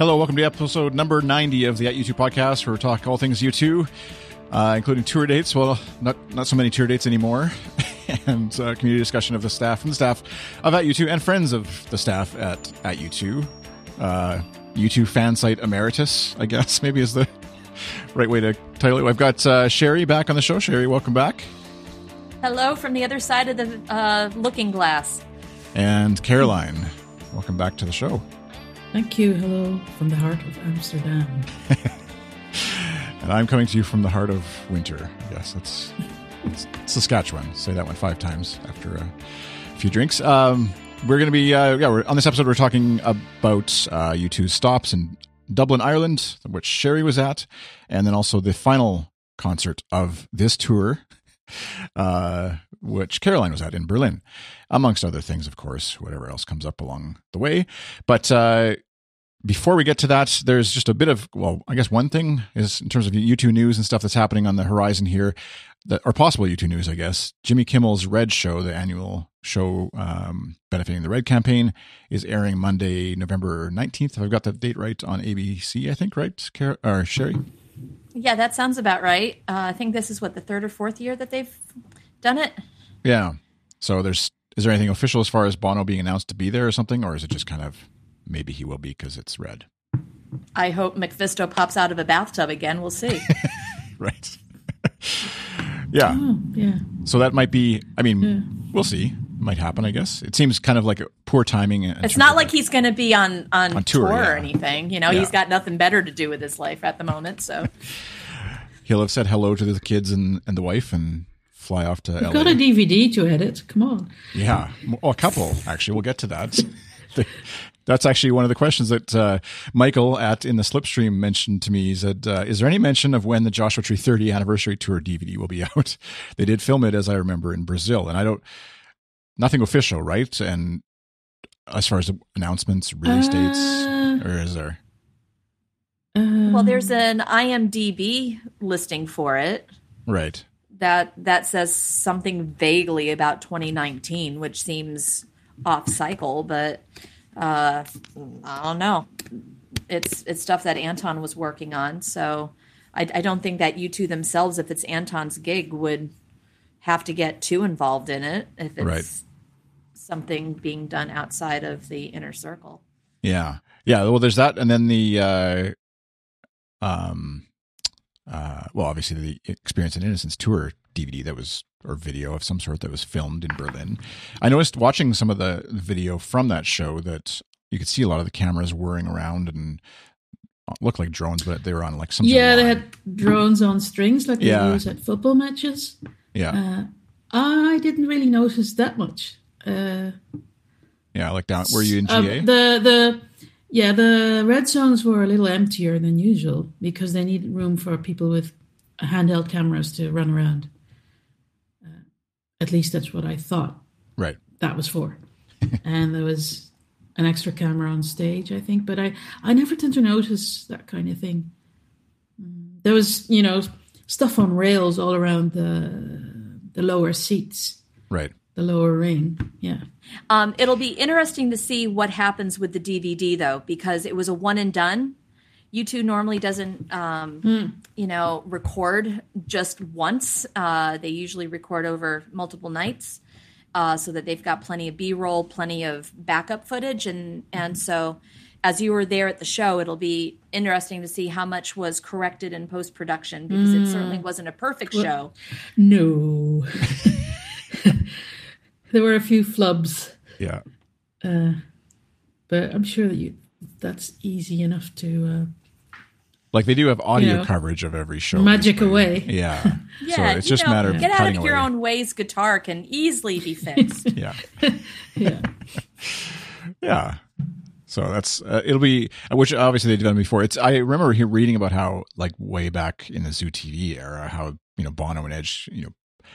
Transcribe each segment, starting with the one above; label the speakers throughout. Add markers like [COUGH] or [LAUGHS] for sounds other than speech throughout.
Speaker 1: Hello, welcome to episode number 90 of the At U2 podcast, where we talk all things U2, uh, including tour dates. Well, not not so many tour dates anymore, [LAUGHS] and uh, community discussion of the staff and the staff of At U2 and friends of the staff at At U2. Uh, U2 fan site emeritus, I guess, [LAUGHS] maybe is the right way to title it. I've got uh, Sherry back on the show. Sherry, welcome back.
Speaker 2: Hello from the other side of the uh, looking glass.
Speaker 1: And Caroline, welcome back to the show.
Speaker 3: Thank you. Hello from the heart of Amsterdam. [LAUGHS]
Speaker 1: and I'm coming to you from the heart of winter. Yes, that's, that's Saskatchewan. Say that one five times after a few drinks. Um, we're going to be, uh, yeah, on this episode, we're talking about uh, U2 stops in Dublin, Ireland, which Sherry was at, and then also the final concert of this tour, uh, which Caroline was at in Berlin, amongst other things, of course, whatever else comes up along the way. But uh, before we get to that, there's just a bit of, well, I guess one thing is in terms of U2 news and stuff that's happening on the horizon here, that, or possible U2 news, I guess. Jimmy Kimmel's Red Show, the annual show um, benefiting the Red campaign, is airing Monday, November 19th. If I've got the date right on ABC, I think, right, Car- or Sherry?
Speaker 2: Yeah, that sounds about right. Uh, I think this is what the third or fourth year that they've done it.
Speaker 1: Yeah. So there's is there anything official as far as Bono being announced to be there or something, or is it just kind of maybe he will be because it's red?
Speaker 2: I hope MacPhisto pops out of a bathtub again. We'll see. [LAUGHS]
Speaker 1: right. [LAUGHS] yeah.
Speaker 3: Oh, yeah.
Speaker 1: So that might be. I mean, yeah. we'll see. It Might happen, I guess. It seems kind of like a poor timing.
Speaker 2: It's not like he's going to be on on, on tour, tour yeah. or anything. You know, yeah. he's got nothing better to do with his life at the moment. So [LAUGHS]
Speaker 1: he'll have said hello to the kids and, and the wife and fly off to.
Speaker 3: We've
Speaker 1: LA.
Speaker 3: got a DVD to edit. Come on.
Speaker 1: Yeah, oh, a couple actually. We'll get to that. That's actually one of the questions that uh, Michael at in the Slipstream mentioned to me. He said, uh, "Is there any mention of when the Joshua Tree 30 anniversary tour DVD will be [LAUGHS] out?" they did film it, as I remember, in Brazil, and I don't. Nothing official, right? And as far as announcements, release uh, dates, or is there?
Speaker 2: well, there's an IMDb listing for it.
Speaker 1: Right
Speaker 2: that that says something vaguely about 2019, which seems off cycle, but uh, I don't know. It's it's stuff that Anton was working on, so I, I don't think that U2 themselves, if it's Anton's gig, would have to get too involved in it if it's right. something being done outside of the inner circle.
Speaker 1: Yeah, yeah. Well, there's that, and then the uh, um uh, well, obviously the Experience and Innocence tour DVD that was or video of some sort that was filmed in Berlin. I noticed watching some of the video from that show that you could see a lot of the cameras whirring around and uh, looked like drones, but they were on like some.
Speaker 3: Yeah, they had drones on strings like yeah. they use at football matches.
Speaker 1: Yeah,
Speaker 3: uh, I didn't really notice that much. Uh,
Speaker 1: yeah, like down. Were you in GA?
Speaker 3: Uh, the the yeah, the red zones were a little emptier than usual because they needed room for people with handheld cameras to run around. Uh, at least that's what I thought.
Speaker 1: Right.
Speaker 3: That was for. [LAUGHS] and there was an extra camera on stage, I think, but I, I never tend to notice that kind of thing. Mm, there was, you know, stuff on rails all around the the lower seats.
Speaker 1: Right
Speaker 3: the lower ring. Yeah.
Speaker 2: Um, it'll be interesting to see what happens with the DVD though, because it was a one and done. U2 normally doesn't, um, mm. you know, record just once. Uh, they usually record over multiple nights, uh, so that they've got plenty of B-roll, plenty of backup footage, and and so as you were there at the show, it'll be interesting to see how much was corrected in post production because mm. it certainly hmm. wasn't a perfect show.
Speaker 3: No. [LAUGHS] there were a few flubs.
Speaker 1: Yeah.
Speaker 3: Uh, but I'm sure that you that's easy enough to. Uh,
Speaker 1: like they do have audio you know, coverage of every show.
Speaker 3: Magic away.
Speaker 1: Yeah. [LAUGHS]
Speaker 2: yeah. So it's just know, a matter of get out of away. your own ways. Guitar can easily be fixed. [LAUGHS]
Speaker 1: yeah. [LAUGHS]
Speaker 3: yeah.
Speaker 1: yeah. So that's uh, it'll be which obviously they've done before. It's I remember here reading about how like way back in the Zoo TV era how you know Bono and Edge you know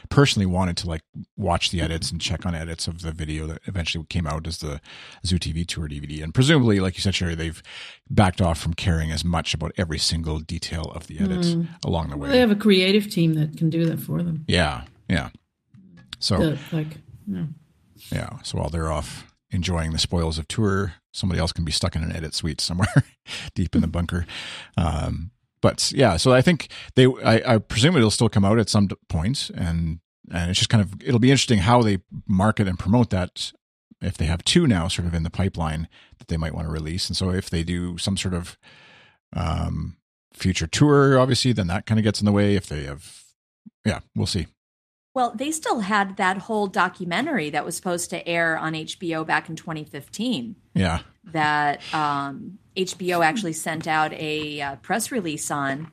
Speaker 1: personally wanted to like watch the edits and check on edits of the video that eventually came out as the Zoo TV tour DVD. And presumably, like you said, Sherry, they've backed off from caring as much about every single detail of the edits mm. along the way.
Speaker 3: Well, they have a creative team that can do that for them.
Speaker 1: Yeah, yeah. So
Speaker 3: the, like, yeah.
Speaker 1: yeah. So while they're off enjoying the spoils of tour somebody else can be stuck in an edit suite somewhere [LAUGHS] deep in the bunker. Um, but yeah, so I think they, I, I presume it'll still come out at some point, and and it's just kind of it'll be interesting how they market and promote that if they have two now sort of in the pipeline that they might want to release, and so if they do some sort of um, future tour, obviously, then that kind of gets in the way. If they have, yeah, we'll see.
Speaker 2: Well, they still had that whole documentary that was supposed to air on HBO back in 2015.
Speaker 1: Yeah.
Speaker 2: That um, HBO actually sent out a uh, press release on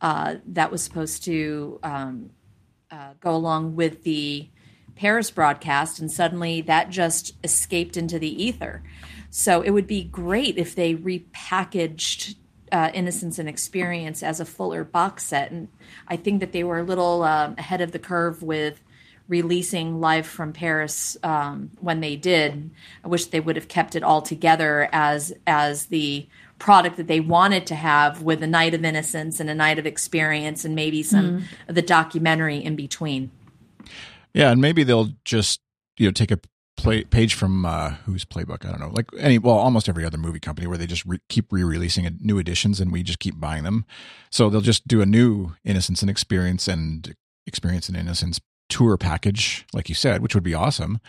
Speaker 2: uh, that was supposed to um, uh, go along with the Paris broadcast, and suddenly that just escaped into the ether. So it would be great if they repackaged uh, Innocence and Experience as a fuller box set. And I think that they were a little um, ahead of the curve with releasing Live from Paris um, when they did. I wish they would have kept it all together as as the product that they wanted to have with a night of innocence and a night of experience and maybe some mm. of the documentary in between.
Speaker 1: Yeah, and maybe they'll just you know take a play, page from uh, whose playbook I don't know, like any well, almost every other movie company where they just re- keep re-releasing new editions and we just keep buying them. So they'll just do a new Innocence and Experience and Experience and Innocence tour package, like you said, which would be awesome.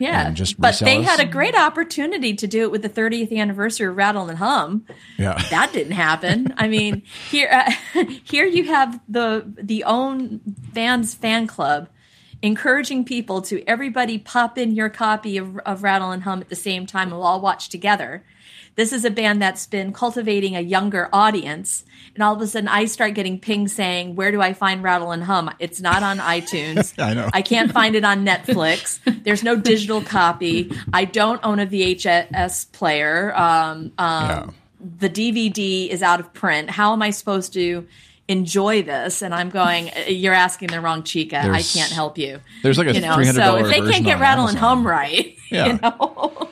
Speaker 2: Yeah, just but they us. had a great opportunity to do it with the 30th anniversary of Rattle and Hum.
Speaker 1: Yeah, [LAUGHS]
Speaker 2: that didn't happen. I mean, [LAUGHS] here, uh, [LAUGHS] here you have the the own fans fan club encouraging people to everybody pop in your copy of, of Rattle and Hum at the same time and we'll all watch together. This is a band that's been cultivating a younger audience. And all of a sudden, I start getting pings saying, Where do I find Rattle and Hum? It's not on iTunes. [LAUGHS]
Speaker 1: I know.
Speaker 2: I can't find it on Netflix. There's no digital copy. I don't own a VHS player. Um, um, yeah. The DVD is out of print. How am I supposed to enjoy this and i'm going you're asking the wrong chica there's, i can't help you
Speaker 1: there's like a you know $300 so if they can't get
Speaker 2: rattle and hum right [LAUGHS] yeah. you know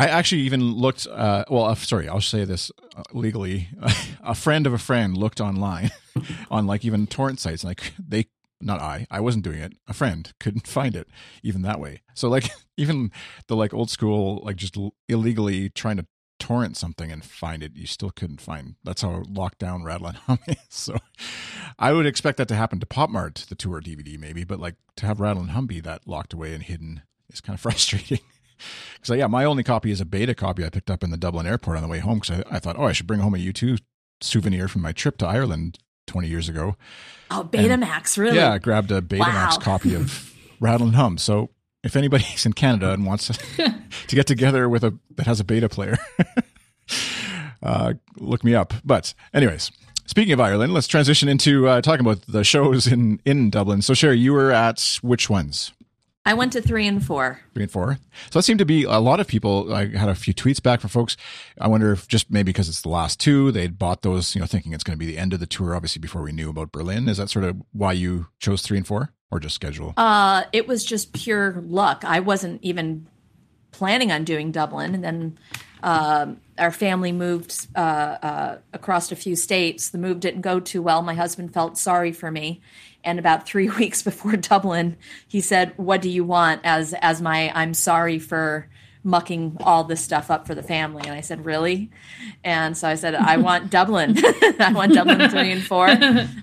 Speaker 1: I actually even looked. Uh, well, uh, sorry, I'll say this uh, legally. [LAUGHS] a friend of a friend looked online, [LAUGHS] on like even torrent sites, like they not I, I wasn't doing it. A friend couldn't find it even that way. So like [LAUGHS] even the like old school, like just illegally trying to torrent something and find it, you still couldn't find. That's how locked down Rattle and Hum is. So I would expect that to happen to Pop Mart, the tour DVD maybe, but like to have Rattle and Hum be that locked away and hidden is kind of frustrating. Because yeah, my only copy is a beta copy I picked up in the Dublin airport on the way home because I, I, thought, oh, I should bring home a U2 souvenir from my trip to Ireland 20 years ago.
Speaker 2: Oh, Betamax, really?
Speaker 1: Yeah, I grabbed a Betamax wow. copy of [LAUGHS] Rattle and Hum. So if anybody's in Canada and wants to, [LAUGHS] to get together with a that has a beta player, [LAUGHS] uh, look me up. But anyways, speaking of Ireland, let's transition into uh, talking about the shows in in Dublin. So Sherry, you were at which ones?
Speaker 2: I went to three and four.
Speaker 1: Three and four. So that seemed to be a lot of people. I had a few tweets back from folks. I wonder if just maybe because it's the last two, they'd bought those, you know, thinking it's going to be the end of the tour, obviously, before we knew about Berlin. Is that sort of why you chose three and four? or just schedule?
Speaker 2: Uh, it was just pure luck. I wasn't even planning on doing Dublin, and then uh, our family moved uh, uh, across a few states. The move didn't go too well. My husband felt sorry for me, and about three [LAUGHS] weeks before Dublin, he said, "What do you want?" As as my I'm sorry for mucking all this stuff up for the family. And I said, Really? And so I said, I [LAUGHS] want Dublin. [LAUGHS] I want Dublin three and four.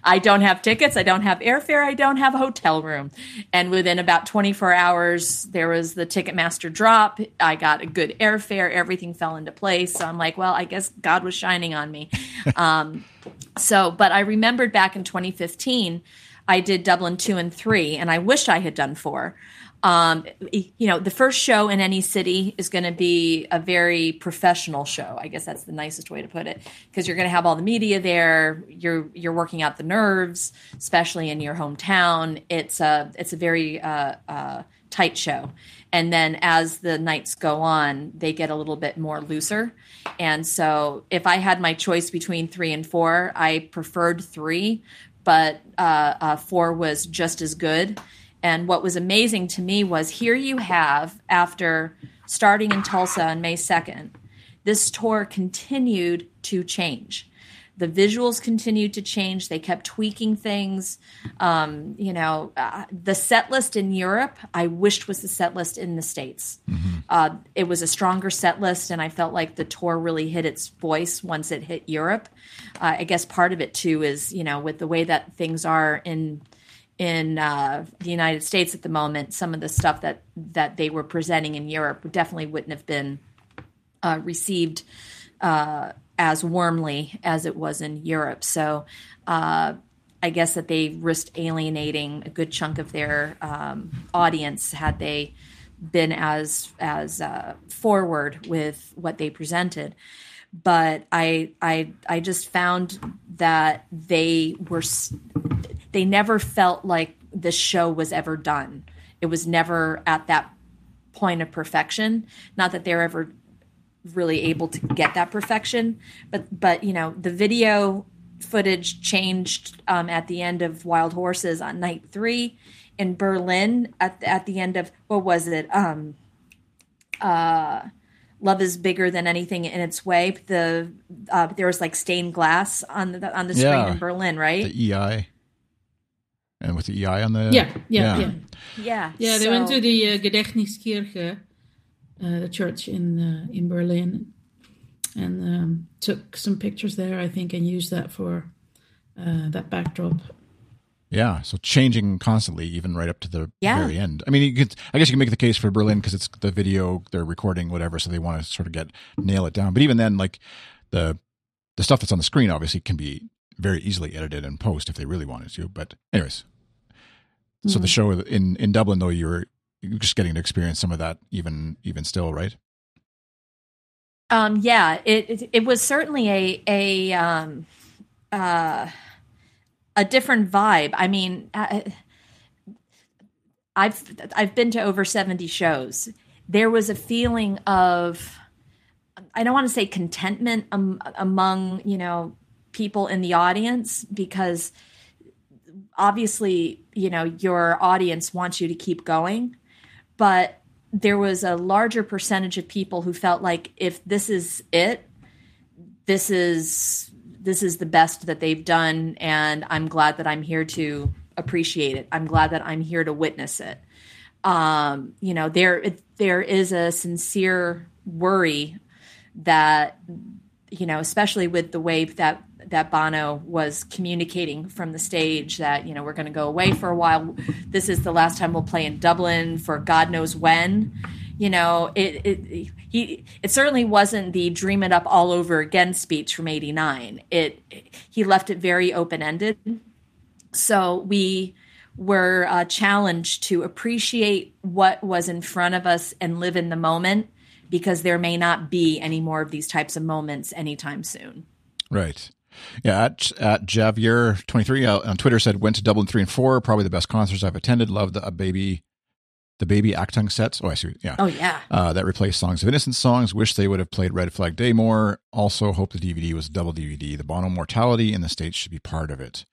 Speaker 2: I don't have tickets. I don't have airfare. I don't have a hotel room. And within about 24 hours, there was the Ticketmaster drop. I got a good airfare. Everything fell into place. So I'm like, Well, I guess God was shining on me. Um, so, but I remembered back in 2015, I did Dublin two and three, and I wish I had done four. Um, you know, the first show in any city is going to be a very professional show. I guess that's the nicest way to put it, because you're going to have all the media there. You're you're working out the nerves, especially in your hometown. It's a it's a very uh, uh, tight show, and then as the nights go on, they get a little bit more looser. And so, if I had my choice between three and four, I preferred three, but uh, uh four was just as good and what was amazing to me was here you have, after starting in Tulsa on May 2nd, this tour continued to change. The visuals continued to change. They kept tweaking things. Um, you know, uh, the set list in Europe, I wished was the set list in the States. Mm-hmm. uh, it was a stronger set list, and I felt like the tour really hit its voice once it hit Europe. Uh, I guess part of it too is you know with the way that things are in in uh, the United States at the moment, some of the stuff that that they were presenting in Europe definitely wouldn't have been uh, received uh, as warmly as it was in Europe. So uh, I guess that they risked alienating a good chunk of their um, audience had they been as as uh, forward with what they presented. But I I I just found that they were they never felt like the show was ever done. It was never at that point of perfection. Not that they're ever really able to get that perfection, but but you know the video footage changed um, at the end of Wild Horses on night three in Berlin at at the end of what was it? Um, uh, Love is bigger than anything in its way. The uh, there was like stained glass on the on the screen
Speaker 1: Yeah.
Speaker 2: in Berlin, right?
Speaker 1: The EI. And with the EI on the
Speaker 3: Yeah, yeah, yeah.
Speaker 2: yeah,
Speaker 3: Yeah, they went to the uh, Gedächtniskirche, uh, the church in uh, in Berlin, and um, took some pictures there, I think, and used that for uh, that backdrop.
Speaker 1: Yeah, so changing constantly, even right up to the
Speaker 2: Yeah.
Speaker 1: very end. I mean, you could, I guess you can make the case for Berlin because it's the video they're recording, whatever. So they want to sort of get nail it down. But even then, like the the stuff that's on the screen obviously can be very easily edited and post if they really wanted to. But anyways, so the show in in Dublin though, you're you're just getting to experience some of that even even still, right?
Speaker 2: Um, yeah, it, it it was certainly a a um, uh, a different vibe. I mean, I, I've I've been to over seventy shows. There was a feeling of I don't want to say contentment um, among you know people in the audience because obviously you know your audience wants you to keep going, but there was a larger percentage of people who felt like if this is it, this is this is the best that they've done, and I'm glad that I'm here to appreciate it. I'm glad that I'm here to witness it. Um, you know, there there is a sincere worry that you know, especially with the way that that Bono was communicating from the stage that you know we're going to go away for a while. This is the last time we'll play in Dublin for God knows when. You know, it it he it certainly wasn't the dream it up all over again speech from '89. It he left it very open ended. So we were uh, challenged to appreciate what was in front of us and live in the moment because there may not be any more of these types of moments anytime soon.
Speaker 1: Right. Yeah, at, at Javier23 uh, on Twitter said, went to Dublin 3 and 4, probably the best concerts I've attended. Loved the uh, baby, the baby Achtung sets. Oh, I see. Yeah.
Speaker 2: Oh yeah.
Speaker 1: Uh, that replaced Songs of Innocence songs. Wish they would have played Red Flag Day more. Also, hope the DVD was a double DVD. The Bono Mortality in the States should be part of it.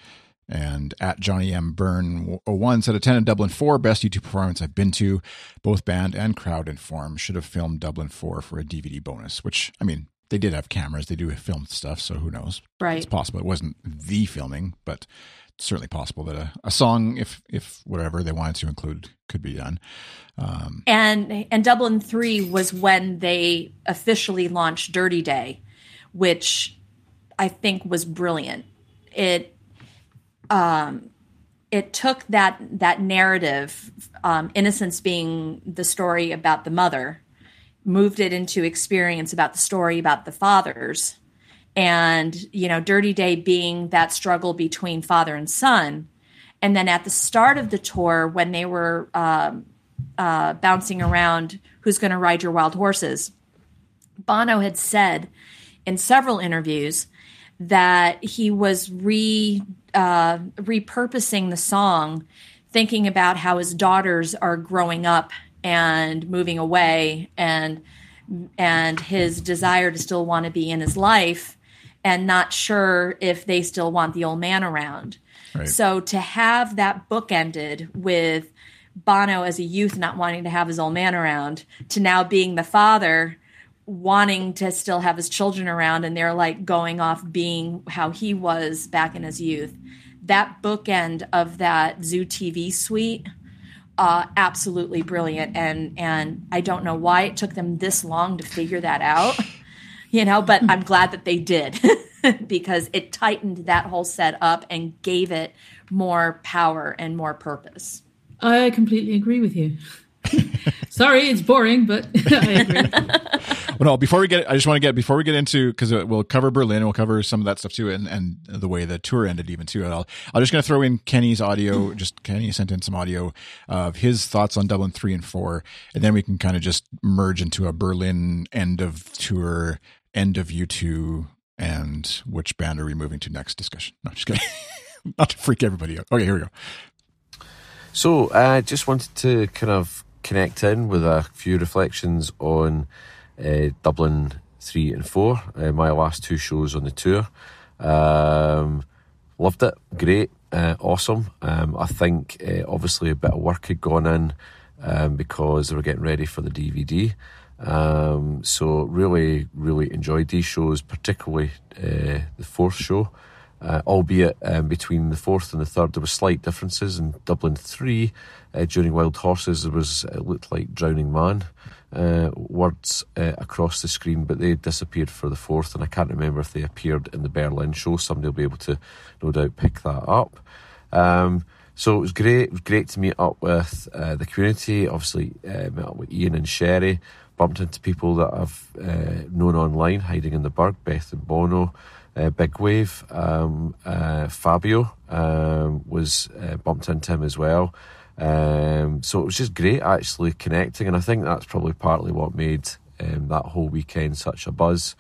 Speaker 1: And at Johnny M. Byrne 01 said, attended Dublin 4, best U2 performance I've been to. Both band and crowd in form. Should have filmed Dublin 4 for a DVD bonus, which, I mean, they did have cameras. They do have filmed stuff, so who knows?
Speaker 2: Right.
Speaker 1: It's possible. It wasn't the filming, but it's certainly possible that a, a song, if if whatever they wanted to include, could be done. Um,
Speaker 2: and and Dublin three was when they officially launched Dirty Day, which I think was brilliant. It um, it took that that narrative, um, innocence being the story about the mother, moved it into experience about the story about the fathers, and you know, Dirty Day being that struggle between father and son. And then at the start of the tour, when they were um, uh, bouncing around who's going to ride your wild horses. Bono had said in several interviews that he was re uh, repurposing the song, thinking about how his daughters are growing up and moving away, and and his desire to still want to be in his life, and not sure if they still want the old man around.
Speaker 1: Right.
Speaker 2: So to have that book ended with Bono as a youth not wanting to have his old man around to now being the father wanting to still have his children around and they're like going off being how he was back in his youth. That bookend of that Zoo TV suite uh, absolutely brilliant, and and I don't know why it took them this long to figure that out, [LAUGHS] you know. But I'm glad that they did [LAUGHS] because it tightened that whole set up and gave it more power and more purpose.
Speaker 3: I completely agree with you. [LAUGHS] Sorry, it's boring, but [LAUGHS] I agree. [LAUGHS]
Speaker 1: well, no, before we get, I just want to get before we get into because we'll cover Berlin, we'll cover some of that stuff too, and and the way the tour ended even too. I'll I'm just going to throw in Kenny's audio. Just Kenny sent in some audio of his thoughts on Dublin three and four, and then we can kind of just merge into a Berlin end of tour, end of U2, and which band are we moving to next discussion. No, just kidding. Not to freak everybody out. Okay, here we go.
Speaker 4: So I uh, just wanted to kind of connect in with a few reflections on uh, Dublin 3 and 4, uh, my last two shows on the tour. Um, loved it, great, uh, awesome. Um, I think obviously a bit of work had gone in um, because they were getting ready for the DVD. Um, so really, really enjoyed these shows, particularly the fourth show. Albeit between the fourth and the third, there were slight differences. In Dublin 3, uh, during Wild Horses, there was, it looked like Drowning Man uh, words uh, across the screen, but they disappeared for the fourth, and I can't remember if they appeared in the Berlin show. Somebody will be able to, no doubt, pick that up. Um, so it was great. It was great to meet up with uh, the community. Obviously, uh, met up with Ian and Sherry. Bumped into people that I've known online, hiding in the Burgh, Beth and Bono uh, Big Wave. Um, uh, Fabio um, was uh, bumped into him as well. Um, so it was just great actually connecting, and I think that's probably partly what made um, that whole weekend such a buzz.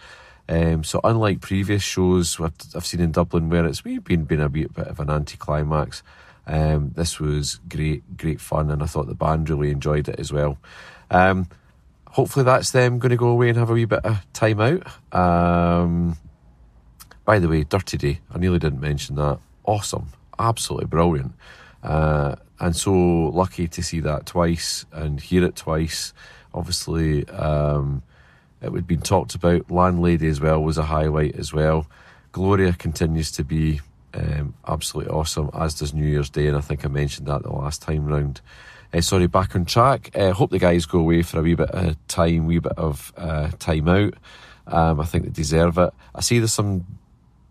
Speaker 4: Um, so unlike previous shows I've seen in Dublin where it's been been a bit of an anticlimax, um, this was great, great fun, and I thought the band really enjoyed it as well. Um, hopefully that's them going to go away and have a wee bit of time out. Um, by the way, Dirty Day, I nearly didn't mention that. Awesome, absolutely brilliant. Uh, and so lucky to see that twice and hear it twice. Obviously, um, it had been talked about. Landlady as well was a highlight as well. Gloria continues to be um, absolutely awesome, as does New Year's Day, and I think I mentioned that the last time round. Uh, sorry, back on track. Uh, hope the guys go away for a wee bit of time, wee bit of uh, time out. Um, I think they deserve it. I see there's some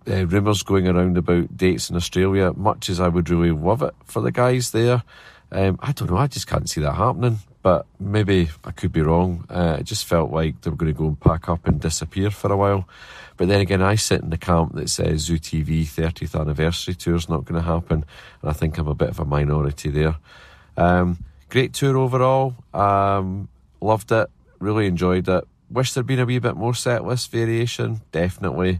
Speaker 4: uh, rumours going around about dates in Australia. Much as I would really love it for the guys there, um, I don't know. I just can't see that happening. But maybe I could be wrong. Uh, it just felt like they were going to go and pack up and disappear for a while. But then again, I sit in the camp that says Zoo TV 30th anniversary tour is not going to happen, and I think I'm a bit of a minority there. Um, great tour overall. Um, loved it. Really enjoyed it. Wish there'd been a wee bit more set list variation. Definitely.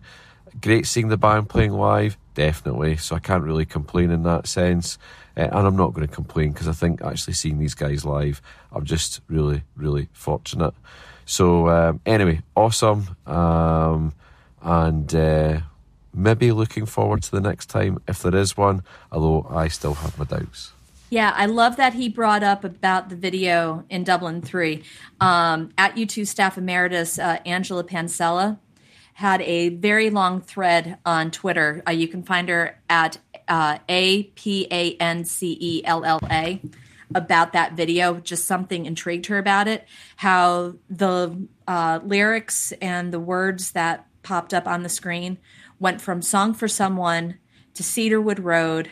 Speaker 4: Great seeing the band playing live, definitely. So I can't really complain in that sense. Uh, and I'm not going to complain because I think actually seeing these guys live, I'm just really, really fortunate. So um, anyway, awesome. Um, and uh, maybe looking forward to the next time if there is one, although I still have my doubts.
Speaker 2: Yeah, I love that he brought up about the video in Dublin 3. Um, at U2 staff emeritus, uh, Angela Pancella had a very long thread on Twitter. Uh, you can find her at uh, A P A N C E L L A about that video. Just something intrigued her about it. How the uh, lyrics and the words that popped up on the screen went from Song for Someone to Cedarwood Road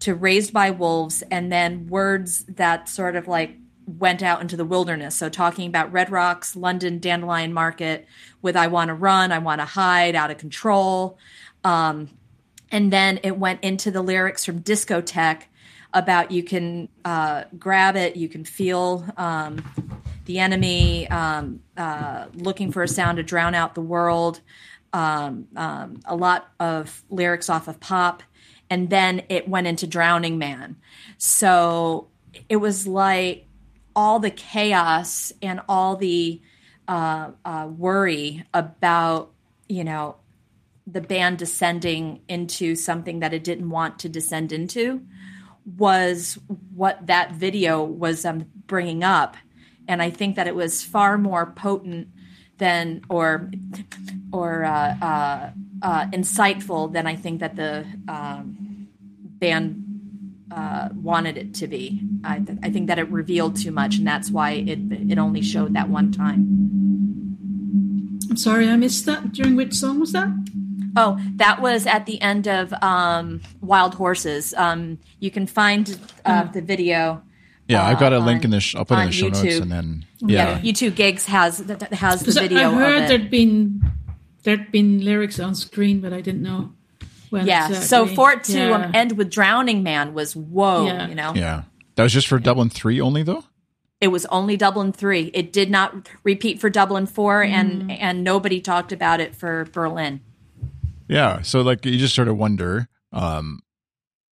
Speaker 2: to Raised by Wolves, and then words that sort of like went out into the wilderness. So talking about Red Rocks, London Dandelion Market, with I Want to Run, I Want to Hide, Out of Control. Um, and then it went into the lyrics from Discotheque about you can uh, grab it, you can feel um, the enemy um, uh, looking for a sound to drown out the world. Um, um, a lot of lyrics off of pop. And then it went into Drowning Man. So it was like all the chaos and all the uh, uh, worry about you know the band descending into something that it didn't want to descend into was what that video was um, bringing up. And i think that it was far more potent than or or uh, uh, uh insightful than i think that the um, band uh, wanted it to be. I, th- I think that it revealed too much, and that's why it it only showed that one time.
Speaker 3: I'm sorry, I missed that. During which song was that?
Speaker 2: Oh, that was at the end of um, Wild Horses. Um, you can find uh, the video.
Speaker 1: Yeah, I've got a link
Speaker 2: on-
Speaker 1: in the. Sh- I'll put it in the show notes, and then
Speaker 2: Yeah,
Speaker 1: yeah,
Speaker 2: YouTube Gigs has th- th- has the
Speaker 3: video. I heard
Speaker 2: of it.
Speaker 3: there'd been there'd been lyrics on screen, but I didn't know when.
Speaker 2: yeah, so
Speaker 3: exactly.
Speaker 2: for it to
Speaker 3: Yeah.
Speaker 2: um, end with Drowning Man was whoa,
Speaker 3: Yeah.
Speaker 2: you know.
Speaker 1: yeah. That was just for Dublin three only, though.
Speaker 2: It was only Dublin three. It did not repeat for Dublin four, and and nobody talked about it for Berlin.
Speaker 1: Yeah. So like you just sort of wonder, um,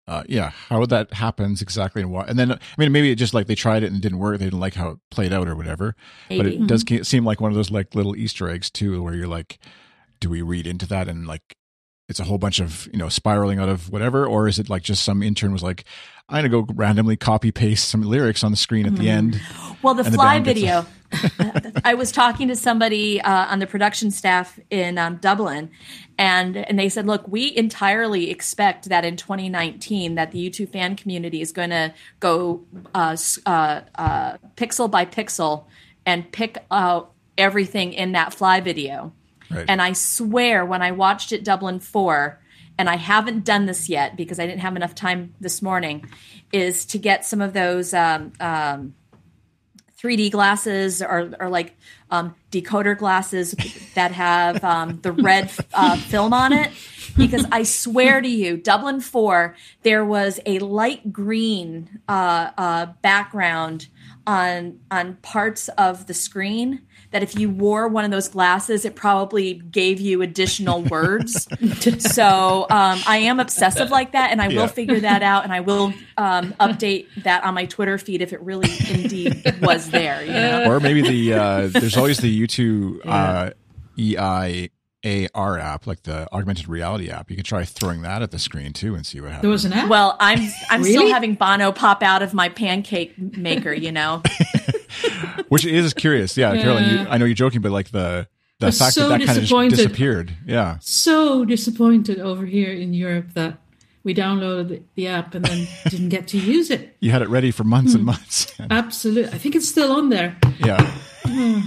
Speaker 1: uh, yeah, how that happens exactly and why. And then I mean maybe it just like they tried it and it didn't work. They didn't like how it played out or whatever. But
Speaker 2: Maybe.
Speaker 1: it does seem like one of those like little Easter eggs too, where you're like, do we read into that and like it's a whole bunch of you know spiraling out of whatever, or is it like just some intern was like, I'm gonna go randomly copy paste some lyrics on the screen at the end.
Speaker 2: Well, the
Speaker 1: And the
Speaker 2: fly video. [LAUGHS] I was talking to somebody uh, on the production staff in um, Dublin, and and they said, "Look, we entirely expect that in 2019 that the U2 fan community is going to go uh, uh, uh, pixel by pixel and pick out everything in that fly video."
Speaker 1: Right.
Speaker 2: And I swear, when I watched it Dublin 4, and I haven't done this yet because I didn't have enough time this morning, is to get some of those um, um, 3D glasses or, or like um, decoder glasses that have um, the red uh, film on it. Because I swear to you, Dublin 4, there was a light green uh, uh, background on on parts of the screen that if you wore one of those glasses, it probably gave you additional [LAUGHS] words. so um, I am obsessive like that, and I
Speaker 1: Yeah.
Speaker 2: will figure that out, and I will um, update that on my Twitter feed if it really indeed was there. You know?
Speaker 1: or maybe the uh, there's always the U2 uh, EIAR app, like the augmented reality app. You can try throwing that at the screen too and see what happens.
Speaker 3: There was an app.
Speaker 2: Well, I'm I'm still having Bono pop out of my pancake maker. You know, [LAUGHS]
Speaker 1: Which is curious. Yeah, Caroline, you, I know you're joking, but like the the
Speaker 3: I'm
Speaker 1: fact
Speaker 3: so
Speaker 1: that that kind of
Speaker 3: disappointed.
Speaker 1: disappeared. Yeah.
Speaker 3: so disappointed over here in Europe that we downloaded the, the app and then [LAUGHS] didn't get to use it.
Speaker 1: You had it ready for months and hmm. months. [LAUGHS]
Speaker 3: Absolutely, I think it's still on there.
Speaker 1: yeah. Hmm.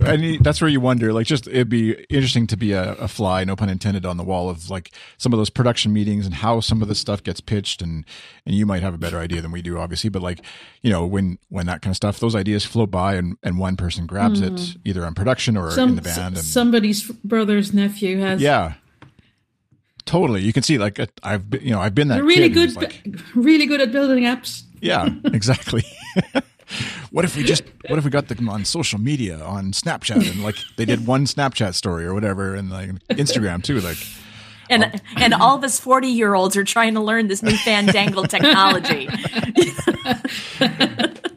Speaker 1: And that's where you wonder, like, just it'd be interesting to be a, a fly, no pun intended, on the wall of like some of those production meetings and how some of this stuff gets pitched, and and you might have a better idea than we do, obviously. But like, you know, when when that kind of stuff, those ideas float by, and and one person grabs it mm-hmm. either on production or in the band, and
Speaker 3: somebody's brother's nephew has
Speaker 1: yeah, totally. You can see, like, I've been, you know, I've been that
Speaker 3: They're really good,
Speaker 1: like,
Speaker 3: really good at building apps.
Speaker 1: Yeah, [LAUGHS] exactly. [LAUGHS] what if we just what if we got them on social media on Snapchat and like they did one Snapchat story or whatever and like Instagram too like
Speaker 2: and and all of us 40 year olds are trying to learn this new fandangled technology. [LAUGHS]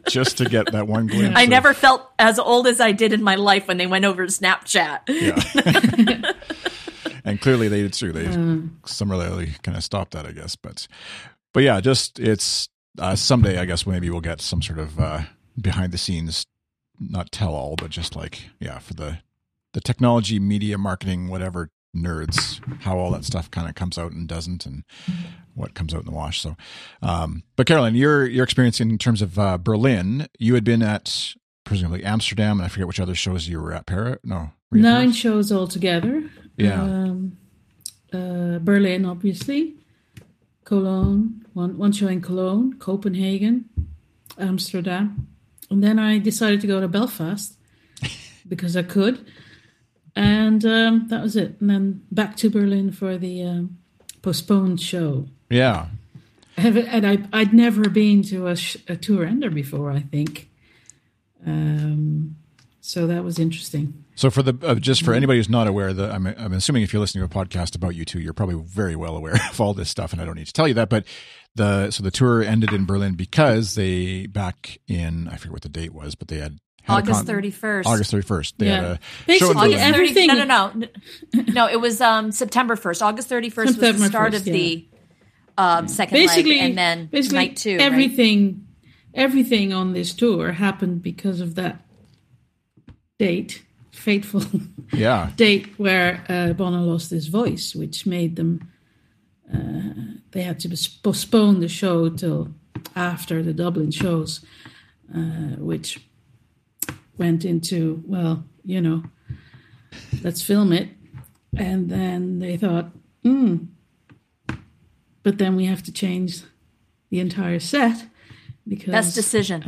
Speaker 1: just to get that one glimpse.
Speaker 2: I
Speaker 1: of-
Speaker 2: never felt as old as I did in my life when they went over to Snapchat.
Speaker 1: Yeah. and clearly they did too. They [LAUGHS] mm. similarly kind of stopped that, I guess. But but yeah, just it's uh, someday I guess maybe we'll get some sort of uh, behind the scenes, not tell all, but just like yeah, for the the technology, media, marketing, whatever nerds, how all that stuff kind of comes out and doesn't, and what comes out in the wash. So, um, but Caroline, your your experience in terms of uh, Berlin, you had been at presumably Amsterdam, and I forget which other shows you were at. Paris? No,
Speaker 3: Nine
Speaker 1: Paris?
Speaker 3: shows altogether.
Speaker 1: Yeah.
Speaker 3: Um, uh, Berlin, obviously. Cologne, one, one show in Cologne, Copenhagen, Amsterdam. And then I decided to go to Belfast [LAUGHS] because I could. And um, that was it. And then back to Berlin for the um, postponed show.
Speaker 1: Yeah.
Speaker 3: I have, and I, I'd never been to a, sh- a tour ender before, I think. Um, so that was interesting.
Speaker 1: So for the uh, just for anybody who's not aware, the I'm, I'm assuming if you're listening to a podcast about U2, you're probably very well aware [LAUGHS] of all this stuff, and I don't need to tell you that. But the so the tour ended in Berlin because they back in I forget what the date was, but they had, had
Speaker 2: August 31st.
Speaker 1: August 31st. They
Speaker 3: Yeah.
Speaker 1: had a show in
Speaker 3: Basically,
Speaker 1: Berlin.
Speaker 2: August
Speaker 3: Everything-
Speaker 2: no, no, no, no. No, it was um, September 1st. August 31st was the start
Speaker 3: 1st,
Speaker 2: of the um, second
Speaker 3: basically,
Speaker 2: leg, and then
Speaker 3: basically
Speaker 2: night two. right?
Speaker 3: everything, everything on this tour happened because of that date, fateful [LAUGHS]
Speaker 1: yeah,
Speaker 3: date where uh, Bono lost his voice, which made them uh, they had to postpone the show till after the Dublin shows, uh, which went into well, you know, let's film it, and then they thought, hmm, but then we have to change the entire set because
Speaker 2: Best decision.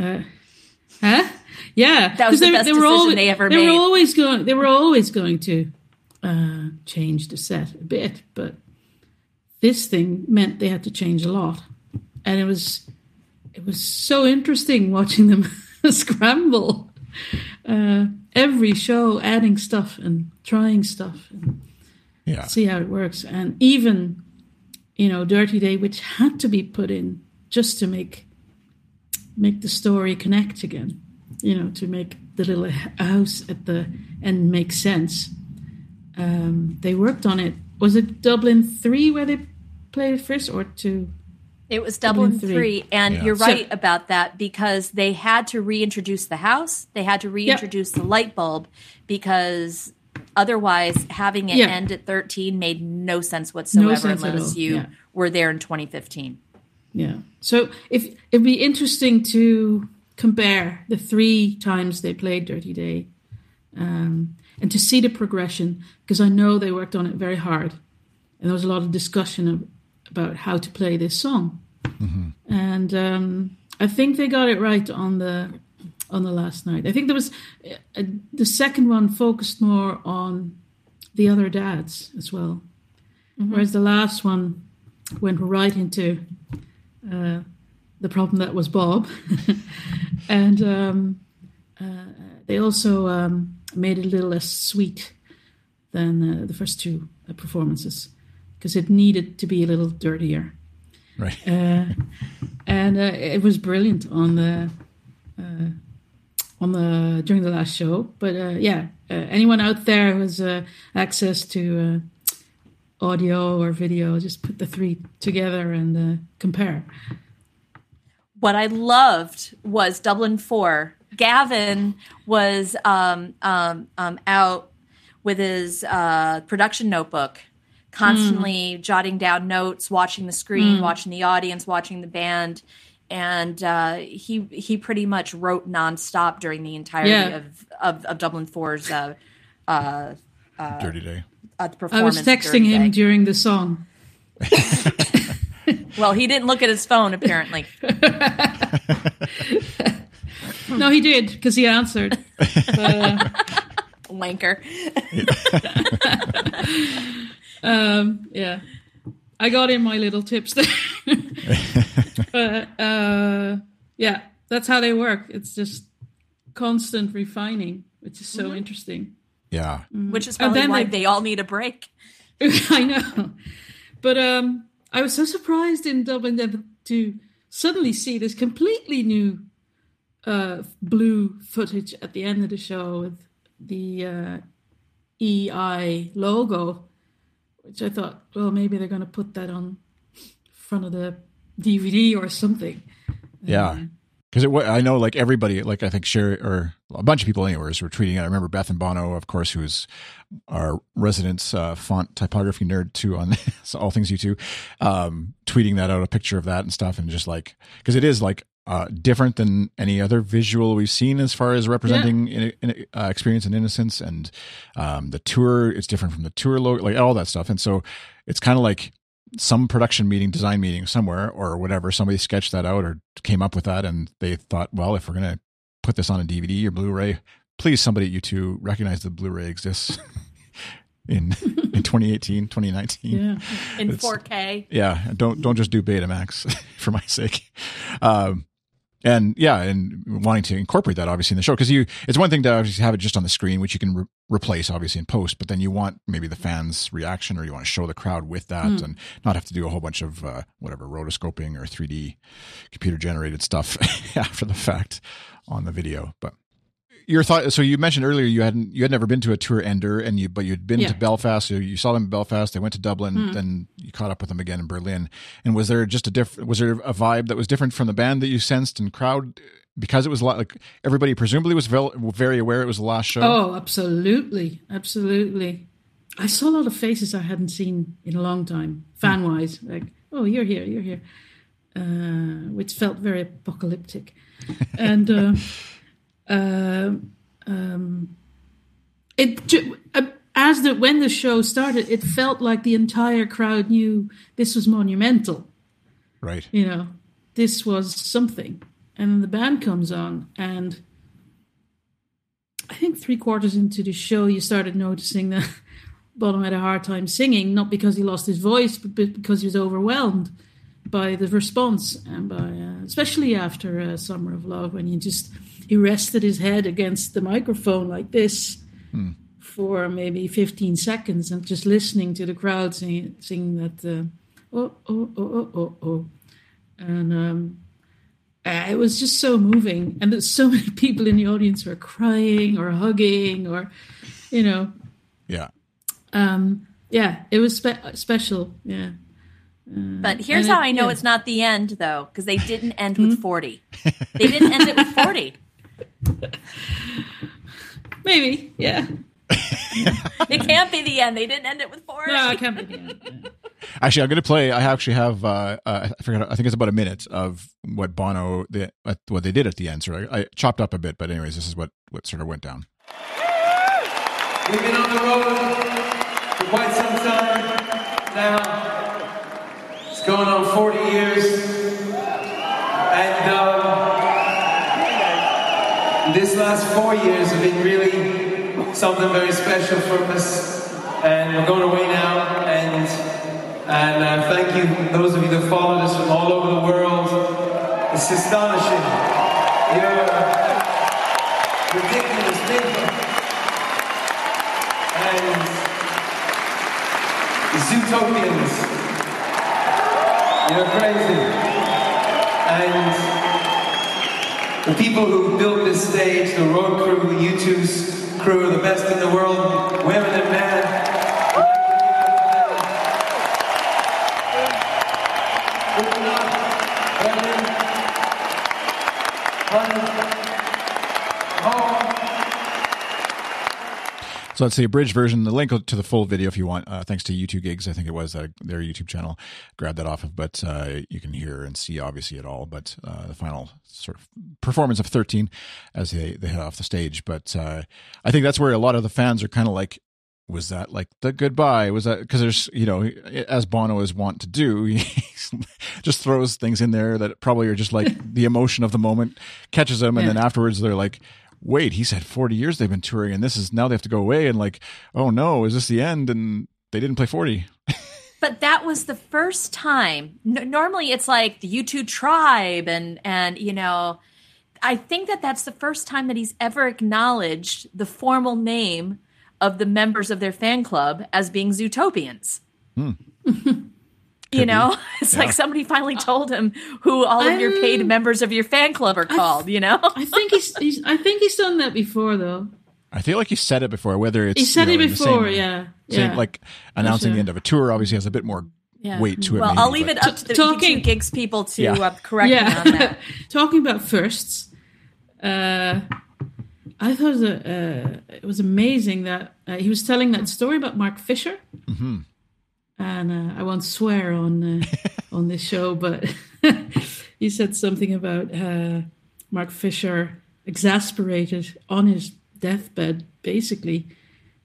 Speaker 3: Uh, huh? Yeah,
Speaker 2: That was the best decision
Speaker 3: always,
Speaker 2: they ever
Speaker 3: they
Speaker 2: made.
Speaker 3: were always going. They were always going to uh, change the set a bit, but this thing meant they had to change a lot, and it was it was so interesting [LAUGHS] watching them [LAUGHS] scramble. Uh, every show, adding stuff and trying stuff and
Speaker 1: Yeah.
Speaker 3: see how it works, and even you know, Dirty Day, which had to be put in just to make make the story connect again. You know, to make the little house at the end make sense. Um, they worked on it. Was it Dublin three where they played it first, or two?
Speaker 2: It was Dublin
Speaker 3: Dublin
Speaker 2: three,
Speaker 3: three.
Speaker 2: and
Speaker 1: Yeah.
Speaker 2: you're
Speaker 3: So-
Speaker 2: right about that because they had to reintroduce the house. They had to reintroduce the light bulb because otherwise, having it
Speaker 3: Yeah.
Speaker 2: end at 13 made no sense whatsoever no
Speaker 3: sense at
Speaker 2: unless you
Speaker 3: yeah.
Speaker 2: were there in 2015.
Speaker 3: Yeah. So if it'd be interesting to compare the three times they played Dirty Day, um, and to see the progression because I know they worked on it very hard, and there was a lot of discussion of, about how to play this song, and um, I think they got it right on the on the last night. I think there was uh, the second one focused more on the other dads as well, whereas the last one went right into uh, the problem that was Bob, [LAUGHS] and um, uh, they also um, made it a little less sweet than uh, the first two uh, performances because it needed to be a little dirtier.
Speaker 1: Right.
Speaker 3: Uh, and uh, it was brilliant on the uh, on the during the last show. But uh, yeah, uh, anyone out there who has uh, access to uh, audio or video, just put the three together and uh, compare.
Speaker 2: What I loved was Dublin 4. Gavin was um, um, um, out with his uh, production notebook, constantly jotting down notes, watching the screen, watching the audience, watching the band. And uh, he he pretty much wrote nonstop during the entirety
Speaker 3: Yeah.
Speaker 2: of, of, of Dublin 4's uh, uh,
Speaker 1: Dirty Day.
Speaker 2: Uh,
Speaker 3: I
Speaker 2: performance.
Speaker 3: was texting
Speaker 2: Dirty
Speaker 3: him
Speaker 2: Day.
Speaker 3: during the song. [LAUGHS] [LAUGHS]
Speaker 2: Well, he didn't look at his phone apparently.
Speaker 3: No, he did because he answered. [LAUGHS]
Speaker 2: Wanker.
Speaker 3: Um, yeah, I got in my little tips there. but uh, yeah, that's how they work. It's just constant refining, which is so interesting.
Speaker 1: Yeah.
Speaker 2: Which is
Speaker 3: And
Speaker 2: probably
Speaker 3: then
Speaker 2: why
Speaker 3: they-
Speaker 2: they all need a break. [LAUGHS]
Speaker 3: I know, but um, I was so surprised in Dublin that to suddenly see this completely new uh, blue footage at the end of the show with the uh, EI logo, which I thought, well, maybe they're going to put that on front of the DVD or something.
Speaker 1: Yeah. Because it, wa- I know, like everybody, like I think Sherry or a bunch of people, anyways, were tweeting it. I remember Beth and Bono, of course, who's our resident uh, font typography nerd too on [LAUGHS] all things U2, um, tweeting that out, a picture of that and stuff, and just like because it is like uh, different than any other visual we've seen as far as representing in, in, uh, experience and innocence, and um, the tour it's different from the tour logo, like all that stuff, and so it's kind of like some production meeting, design meeting somewhere or whatever, somebody sketched that out or came up with that and they thought, well, if we're going to put this on a DVD or Blu-ray, please somebody at U2 recognize the Blu-ray exists [LAUGHS] in [LAUGHS] in 2018, 2019.
Speaker 3: Yeah,
Speaker 2: in
Speaker 1: It's-
Speaker 2: 4K.
Speaker 1: Yeah, don't don't just do Betamax [LAUGHS] for my sake. Um, and yeah, and wanting to incorporate that obviously in the show because you, it's one thing to obviously have it just on the screen, which you can re- replace obviously in post, but then you want maybe the fans' reaction or you want to show the crowd with that and not have to do a whole bunch of uh, whatever rotoscoping or 3D computer generated stuff [LAUGHS] after the fact on the video. But your thought. So you mentioned earlier you hadn't you had never been to a tour ender, and you but you'd been
Speaker 3: Yeah.
Speaker 1: to Belfast. So you saw them in Belfast. They went to Dublin. Then you caught up with them again in Berlin. And was there just a different? Was there a vibe that was different from the band that you sensed and crowd? Because it was a lot like everybody presumably was very aware it was the last show.
Speaker 3: Oh, absolutely, absolutely. I saw a lot of faces I hadn't seen in a long time, fan wise. Like, oh, you're here, you're here, uh, which felt very apocalyptic. [LAUGHS] and uh, uh, um, it uh, as the when the show started, it felt like the entire crowd knew this was monumental.
Speaker 1: Right.
Speaker 3: You know, this was something. And then the band comes on, and I think three quarters into the show, you started noticing that [LAUGHS] Bono had a hard time singing, not because he lost his voice, but because he was overwhelmed by the response, and by uh, especially after uh, "Summer of Love," when he just he rested his head against the microphone like this for maybe 15 seconds, and just listening to the crowd singing, singing that uh, "oh oh oh oh oh oh," and um, uh, it was just so moving, and there's so [LAUGHS] many people in the audience were crying or hugging or, you know,
Speaker 1: Yeah.
Speaker 3: um, yeah, it was spe- special. Yeah.
Speaker 2: But here's
Speaker 3: and
Speaker 2: how
Speaker 3: it-
Speaker 2: I know
Speaker 3: yeah.
Speaker 2: it's not the end, though, because they didn't end [LAUGHS] with 40. They didn't end it with 40. [LAUGHS] [LAUGHS]
Speaker 3: Maybe, yeah. [LAUGHS]
Speaker 2: It can't be the end. They didn't end it with four.
Speaker 3: No, I can't be. the end, yeah.
Speaker 1: Actually, I'm going to play. I actually have. Uh, uh, I forgot. I think it's about a minute of what Bono, the, uh, what they did at the end. So I, I chopped up a bit, but anyways, this is what what sort of went down.
Speaker 5: We've been on the road for quite some time now. It's going on 40 years. And um, this last four years have been really something very special for us. And we're going away now. And, and uh, thank you, those of you that followed us from all over the world. It's astonishing. You're ridiculous people and Zootopians. You're crazy. And the people who built this stage, the road crew, the U2's crew, the best in the world, women and men. Open up, women, honey, home.
Speaker 1: So that's the abridged version. The link to the full video, if you want, uh, thanks to U2 Gigs, I think it was uh, their YouTube channel. Grab that off of, but uh, you can hear and see obviously it all. But uh, the final sort of performance of 13 as they they head off the stage. But uh, I think that's where a lot of the fans are kind of like, was that like the goodbye? Was that because there's you know as Bono is wont to do, [LAUGHS] he just throws things in there that probably are just like [LAUGHS] the emotion of the moment catches them, and
Speaker 3: Yeah.
Speaker 1: then afterwards they're like wait, he said 40 years they've been touring and this is now they have to go away and like, oh no, is this the end? And they didn't play 40. [LAUGHS]
Speaker 2: But that was the first time. N- normally, it's like the U2 tribe, and and you know, I think that that's the first time that he's ever acknowledged the formal name of the members of their fan club as being Zootopians. Hmm. [LAUGHS] you know, [LAUGHS] it's like somebody finally told him who all of your paid members of your fan club are called. You know, [LAUGHS]
Speaker 3: I think he's, he's. I think he's done that before, though.
Speaker 1: I feel like he said it before, whether it's
Speaker 3: He said
Speaker 1: you know,
Speaker 3: it before,
Speaker 1: same-
Speaker 3: yeah,
Speaker 1: same,
Speaker 3: yeah.
Speaker 1: like announcing the end of a tour obviously has a bit more
Speaker 3: Yeah.
Speaker 1: weight to it.
Speaker 2: well,
Speaker 1: maybe,
Speaker 2: I'll leave
Speaker 1: but-
Speaker 2: it up to the
Speaker 3: Talking-
Speaker 2: U2 gigs people to
Speaker 1: Yeah.
Speaker 2: uh, correct me on that. [LAUGHS]
Speaker 3: Talking about firsts, uh, I thought it was, uh, it was amazing that uh, he was telling that story about Mark Fisher.
Speaker 1: Mm-hmm.
Speaker 3: And uh, I won't swear on uh, [LAUGHS] on this show, but [LAUGHS] he said something about uh, Mark Fisher exasperated on his deathbed, basically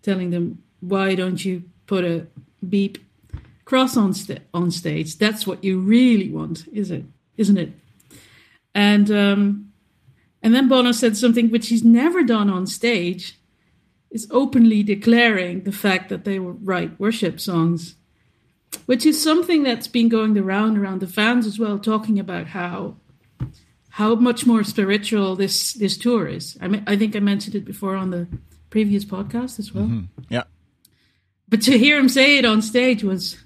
Speaker 3: telling them, "Why don't you put a beep cross on sta- on stage? That's what you really want, is it? Isn't it?" And um, and then Bono said something which he's never done on stage, is openly declaring the fact that they write worship songs, which is something that's been going the round around the fans as well, talking about how how much more spiritual this this tour is. I mean, I think I mentioned it before on the previous podcast as well. Mm-hmm.
Speaker 1: yeah.
Speaker 3: But to hear him say it on stage was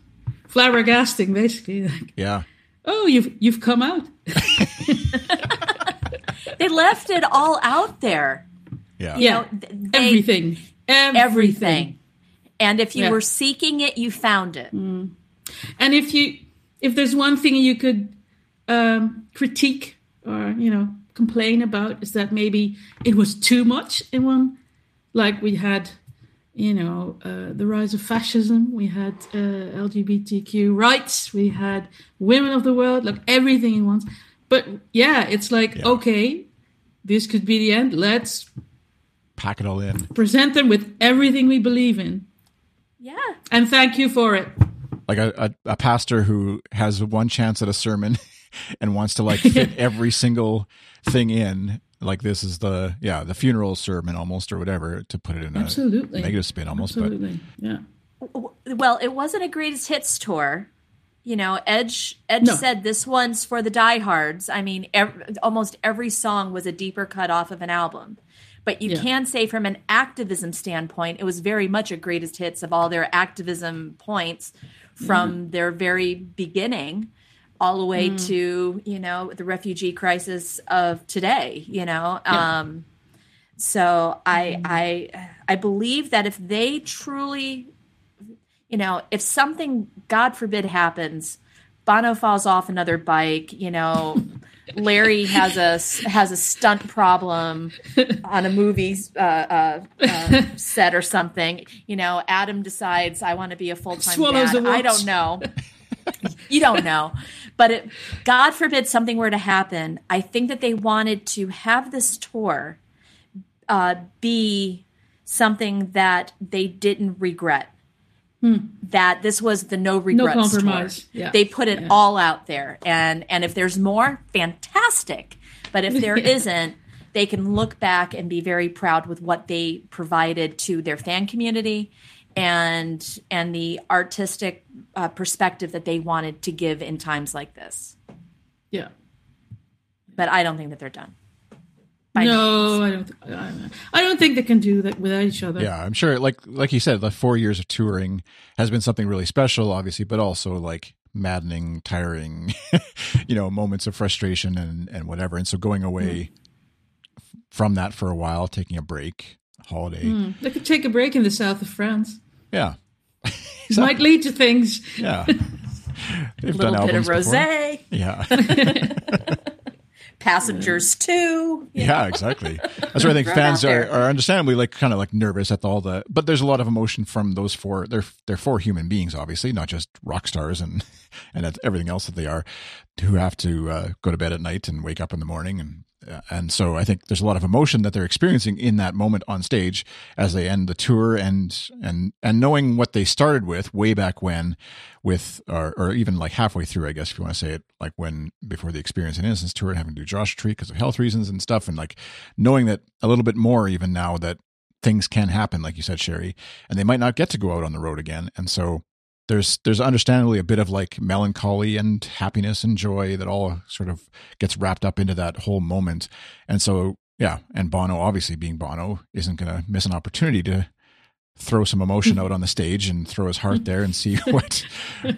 Speaker 3: flabbergasting, basically. Like,
Speaker 1: Yeah.
Speaker 3: oh, you've you've come out. [LAUGHS]
Speaker 2: They left it all out there.
Speaker 1: Yeah.
Speaker 3: Yeah,
Speaker 2: know, they-
Speaker 3: everything, everything,
Speaker 2: everything. And if you
Speaker 3: Yeah.
Speaker 2: were seeking it, you found it.
Speaker 3: And if you, if there's one thing you could um, critique or you know complain about, is that maybe it was too much in one. Like we had you know, uh, the rise of fascism. We had uh, LGBTQ rights. We had women of the world, like everything in once. But yeah, it's like
Speaker 1: Yeah.
Speaker 3: okay, this could be the end. Let's
Speaker 1: Pack it all in.
Speaker 3: present them with everything we believe in,
Speaker 2: Yeah.
Speaker 3: and thank you for it.
Speaker 1: Like a, a, a pastor who has one chance at a sermon [LAUGHS] and wants to like [LAUGHS] fit every single thing in. Like this is the yeah the funeral sermon almost or whatever to put it in a
Speaker 3: Absolutely.
Speaker 1: negative spin almost.
Speaker 3: Absolutely, yeah.
Speaker 2: Well, it wasn't a greatest hits tour. You know, Edge Edge
Speaker 3: No.
Speaker 2: said this one's for the diehards. I mean, ev- almost every song was a deeper cut off of an album. But you
Speaker 3: Yeah.
Speaker 2: can say from an activism standpoint, it was very much a greatest hits of all their activism points from mm. their very beginning all the way mm. to, you know, the refugee crisis of today, you know. Um so I mm-hmm. I I believe that if they truly you know, if something, God forbid, happens, Bono falls off another bike, you know, [LAUGHS] Larry has a has a stunt problem on a movie uh, uh, uh, set or something. You know, Adam decides I want to be a full time dad. I don't know. you don't know, but it, God forbid something were to happen. I think that they wanted to have this tour uh, be something that they didn't regret. That this was the no regrets
Speaker 3: no
Speaker 2: compromise.
Speaker 3: Yeah.
Speaker 2: They put it
Speaker 3: Yeah.
Speaker 2: all out there, and and if there's more, fantastic. But if there [LAUGHS] not they can look back and be very proud with what they provided to their fan community, and and the artistic uh, perspective that they wanted to give in times like this.
Speaker 3: Yeah.
Speaker 2: But I don't think that they're done. By no
Speaker 3: No, I don't. Th- I don't- think they can do that without each other.
Speaker 1: Yeah, I'm sure. Like like you said, the four years of touring has been something really special, obviously, but also like maddening, tiring, [LAUGHS] you know, moments of frustration and and whatever. And so going away from that for a while, taking a break, holiday,
Speaker 3: Hmm. They could take a break in the south of France.
Speaker 1: yeah, [LAUGHS]
Speaker 3: It might lead to things.
Speaker 1: yeah. [LAUGHS] They've
Speaker 2: little
Speaker 1: done
Speaker 2: bit of
Speaker 1: albums before.
Speaker 2: rosé,
Speaker 1: Yeah,
Speaker 2: passengers too.
Speaker 1: yeah, exactly. That's why I think [LAUGHS] fans are, are understandably like kind of like nervous at all the. But there's a lot of emotion from those four. They're they're four human beings, obviously, not just rock stars and [LAUGHS] and everything else that they are, who have to uh, go to bed at night and wake up in the morning and. Uh, And so I think there's a lot of emotion that they're experiencing in that moment on stage as they end the tour and and and knowing what they started with way back when with or, or even like halfway through I guess if you want to say it like when before the experience and innocence tour and having to do Josh Tree because of health reasons and stuff and like knowing that a little bit more even now that things can happen like you said Sherry and they might not get to go out on the road again. And so there's there's understandably a bit of like melancholy and happiness and joy that all sort of gets wrapped up into that whole moment. And so yeah and Bono obviously being Bono isn't going to miss an opportunity to throw some emotion [LAUGHS] out on the stage and throw his heart there and see [LAUGHS] what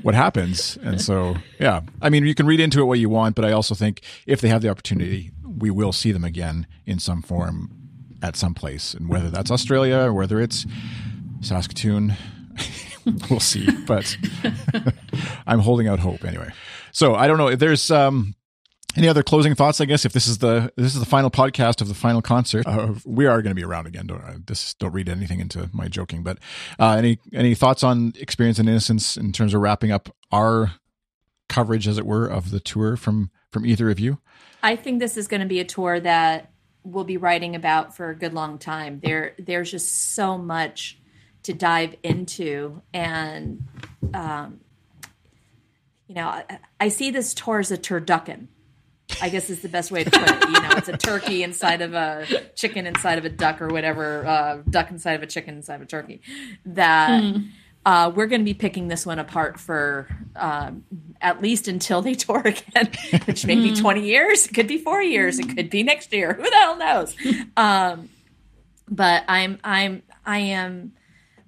Speaker 1: what happens. And so yeah i mean you can read into it what you want but i also think if they have the opportunity we will see them again in some form at some place. And whether that's australia or whether it's saskatoon [LAUGHS] we'll see but [LAUGHS] i'm holding out hope anyway so i don't know if there's um any other closing thoughts? I guess if this is the this is the final podcast of the final concert, uh, we are going to be around again. Don't uh, this don't read anything into my joking, but uh, any any thoughts on experience and innocence in terms of wrapping up our coverage, as it were, of the tour from from either of you?
Speaker 2: I think this is going to be a tour that we'll be writing about for a good long time. There, there's just so much to dive into, and um, you know, I, I see this tour as a turducken. I guess is the best way to put it. You know, it's a turkey inside of a chicken inside of a duck or whatever, uh, duck inside of a chicken inside of a turkey. That uh, we're going to be picking this one apart for um, at least until they [LAUGHS] tour again, which may be 20 years. It could be four years. It could be next year. Who the hell knows? [LAUGHS] Um, but I'm, I'm, I am,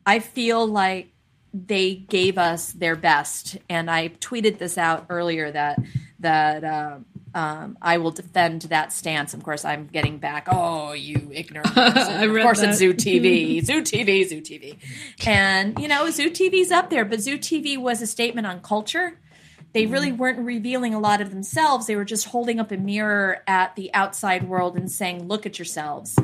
Speaker 2: I feel like they gave us their best. And I tweeted this out earlier that, that, um, um, I will defend that stance. Of course, I'm getting back. Oh, you ignorant! [LAUGHS] of course,
Speaker 3: that.
Speaker 2: it's Zoo TV, [LAUGHS] Zoo TV, Zoo TV, and you know, Zoo TV's up there. But Zoo TV was a statement on culture. They really weren't revealing a lot of themselves. They were just holding up a mirror at the outside world and saying, "Look at yourselves."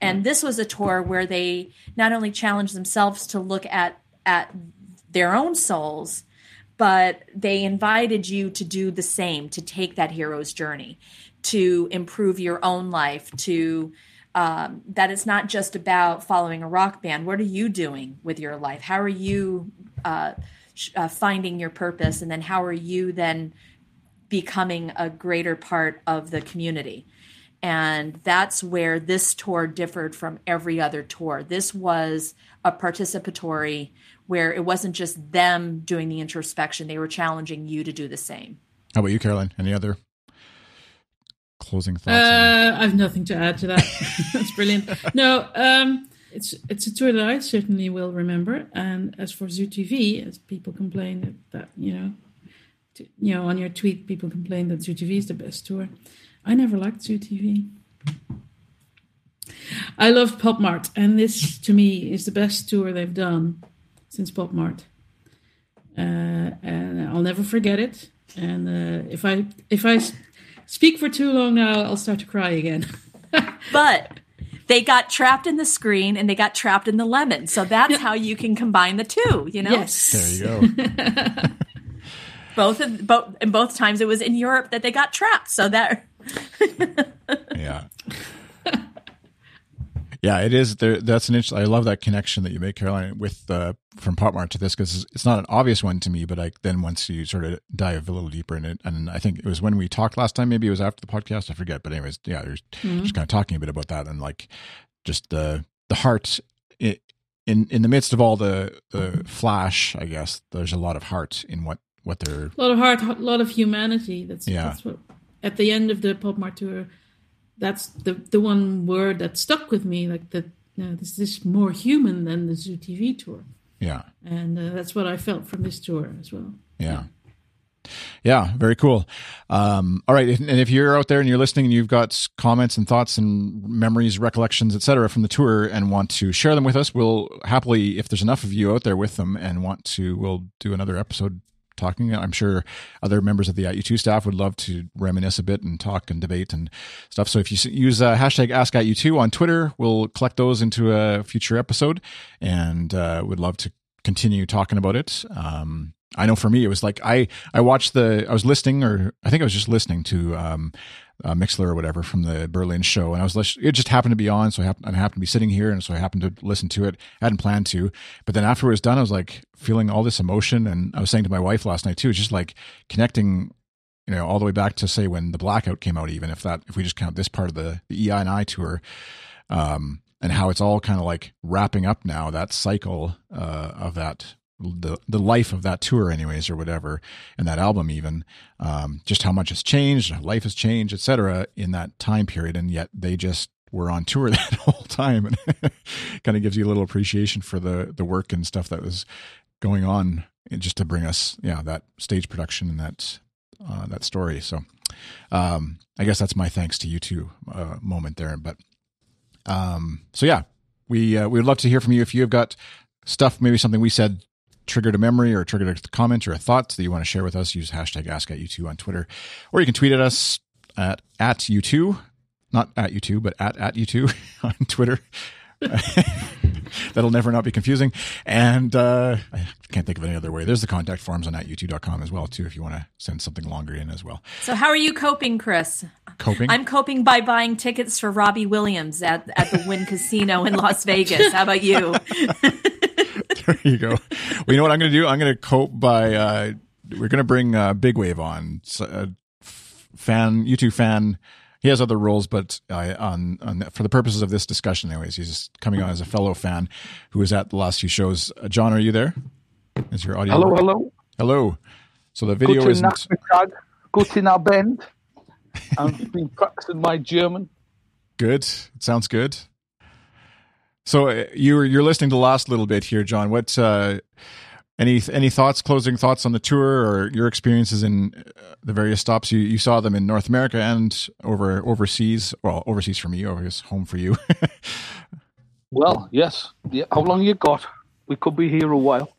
Speaker 2: And this was a tour where they not only challenged themselves to look at at their own souls, but they invited you to do the same, to take that hero's journey, to improve your own life, to um, that it's not just about following a rock band. What are you doing with your life? How are you uh, sh- uh, finding your purpose? And then how are you then becoming a greater part of the community? And that's where this tour differed from every other tour. This was a participatory where it wasn't just them doing the introspection, they were challenging you to do the same.
Speaker 1: How about you, Caroline? Any other closing thoughts?
Speaker 3: Uh, I have nothing to add to that. [LAUGHS] That's brilliant. No, um, it's it's a tour that I certainly will remember. And as for Zoo TV, as people complain that, that you know, to, you know, on your tweet, people complain that Zoo TV is the best tour. I never liked Zoo TV. I love Pop Mart, and this to me is the best tour they've done since Pop Mart. Uh, and I'll never forget it. And uh, if I if I speak for too long now, I'll start to cry again. [LAUGHS]
Speaker 2: but they got trapped in the screen and they got trapped in the lemon. So that's how you can combine the two, you know?
Speaker 3: Yes.
Speaker 1: there you go. [LAUGHS]
Speaker 2: Both of both and both times it was in Europe that they got trapped. So that
Speaker 1: yeah. Yeah, it is. There, that's an interesting. I love that connection that you make, Caroline, with uh, from Pop Mart to this because it's not an obvious one to me. But I, then once you sort of dive a little deeper in it, and I think it was when we talked last time. Maybe it was after the podcast. I forget. But anyways, yeah, there's
Speaker 3: Mm-hmm.
Speaker 1: just kind of talking a bit about that and like just the the heart in in the midst of all the the flash. I guess there's a lot of heart in what what they're.
Speaker 3: a lot of heart, a lot of humanity. That's
Speaker 1: Yeah.
Speaker 3: that's what at the end of the Pop Mart tour. That's the the one word that stuck with me. Like that, you know, this is more human than the Zoo TV tour,
Speaker 1: Yeah,
Speaker 3: and uh, that's what I felt from this tour as well.
Speaker 1: Yeah. Yeah, very cool. Um, all right, and if you're out there and you're listening and you've got comments and thoughts and memories, recollections, etc., from the tour and want to share them with us, we'll happily, if there's enough of you out there with them and want to, we'll do another episode talking. I'm sure other members of the At U2 staff would love to reminisce a bit and talk and debate and stuff. So if you use uh, hashtag Ask At U2 on Twitter, we'll collect those into a future episode and uh, would love to continue talking about it. Um, I know for me, it was like I I watched the I was listening or I think I was just listening to um, uh, Mixlr or whatever from the Berlin show, and I was it just happened to be on, so I happened, I happened to be sitting here, and so I happened to listen to it. I hadn't planned to, but then after it was done, I was like feeling all this emotion, and I was saying to my wife last night too, it's just like connecting you know, all the way back to say when the blackout came out, even if that, if we just count this part of the, the EI and I tour, um, and how it's all kind of like wrapping up now, that cycle, uh, of that, the, the life of that tour anyways, or whatever, and that album even, um, just how much has changed, life has changed, etc. in that time period. And yet they just were on tour [LAUGHS] that whole time and [LAUGHS] kind of gives you a little appreciation for the, the work and stuff that was going on just to bring us, yeah, that stage production and that, uh, that story. So, um, I guess that's my thanks to you two, uh, moment there. But, um, so yeah, we, uh, we would love to hear from you if you have got stuff, maybe something we said triggered a memory or triggered a comment or a thought that you want to share with us. Use hashtag ask at U2 on Twitter, or you can tweet at us at, at U2, not at U2, but at, at U2 [LAUGHS] on Twitter. [LAUGHS] That'll never not be confusing. And uh, I can't think of any other way. There's the contact forms on at u2.com as well, too, if you want to send something longer in as well.
Speaker 2: So how are you coping, Chris?
Speaker 1: Coping?
Speaker 2: I'm coping by buying tickets for Robbie Williams at, at the Wynn Casino in Las [LAUGHS] Vegas. How about you? [LAUGHS]
Speaker 1: there you go. Well, you know what I'm going to do? I'm going to cope by uh, we're going to bring uh, Big Wave on. Uh, fan, U2 fan. He has other roles, but uh, on, on for the purposes of this discussion, anyways, he's coming on as a fellow fan who was at the last few shows. Uh, John, are you there? Is your audio?
Speaker 6: Hello,
Speaker 1: working?
Speaker 6: hello.
Speaker 1: Hello. So the video.
Speaker 6: Nachmittag. Guten Abend. [LAUGHS] I've been practicing my German.
Speaker 1: Good. It sounds good. So uh, you're you're listening to the last little bit here, John. What uh, any any thoughts, closing thoughts on the tour or your experiences in uh, the various stops? You you saw them in North America and over overseas. Well, overseas for me, over his home for you. [LAUGHS]
Speaker 6: Well, yes. Yeah. How long you got? We could be here a while.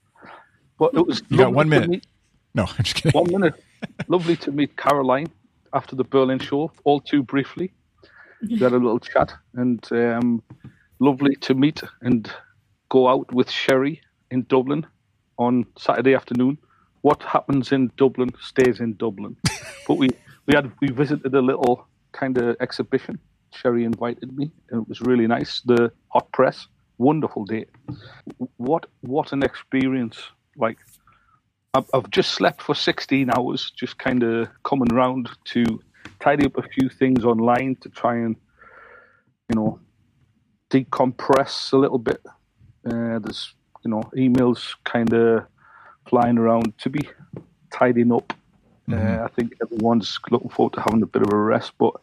Speaker 6: But it was
Speaker 1: You got one minute.
Speaker 6: meet-
Speaker 1: no, I'm just kidding.
Speaker 6: one minute. lovely to meet Caroline after the Berlin show, all too briefly. We had a little chat, and um, lovely to meet and go out with Sherry in Dublin on Saturday afternoon. What happens in Dublin stays in Dublin. [LAUGHS] but we we had we visited a little kind of exhibition. Sherry invited me, and it was really nice. The hot press, wonderful day. What what an experience! Like I've, I've just slept for 16 hours, just kind of coming round to tidy up a few things online to try and you know decompress a little bit. Uh, there's you know emails kind of flying around to be tidying up. Uh, I think everyone's looking forward to having a bit of a rest, but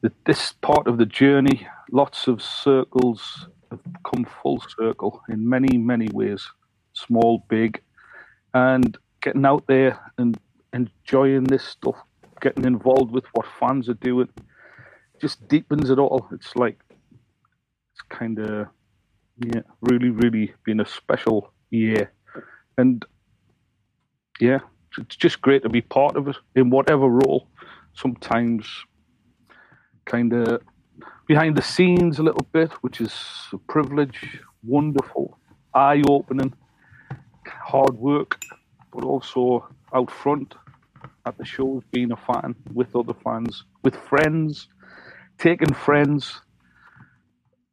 Speaker 6: the, this part of the journey, lots of circles have come full circle in many, many ways, small, big, and getting out there and enjoying this stuff, getting involved with what fans are doing, just deepens it all. It's like it's kind of yeah, really, really been a special year, and yeah, it's just great to be part of it in whatever role. Sometimes, kind of behind the scenes a little bit, which is a privilege, wonderful, eye opening, hard work, but also out front at the shows, being a fan with other fans, with friends, taking friends,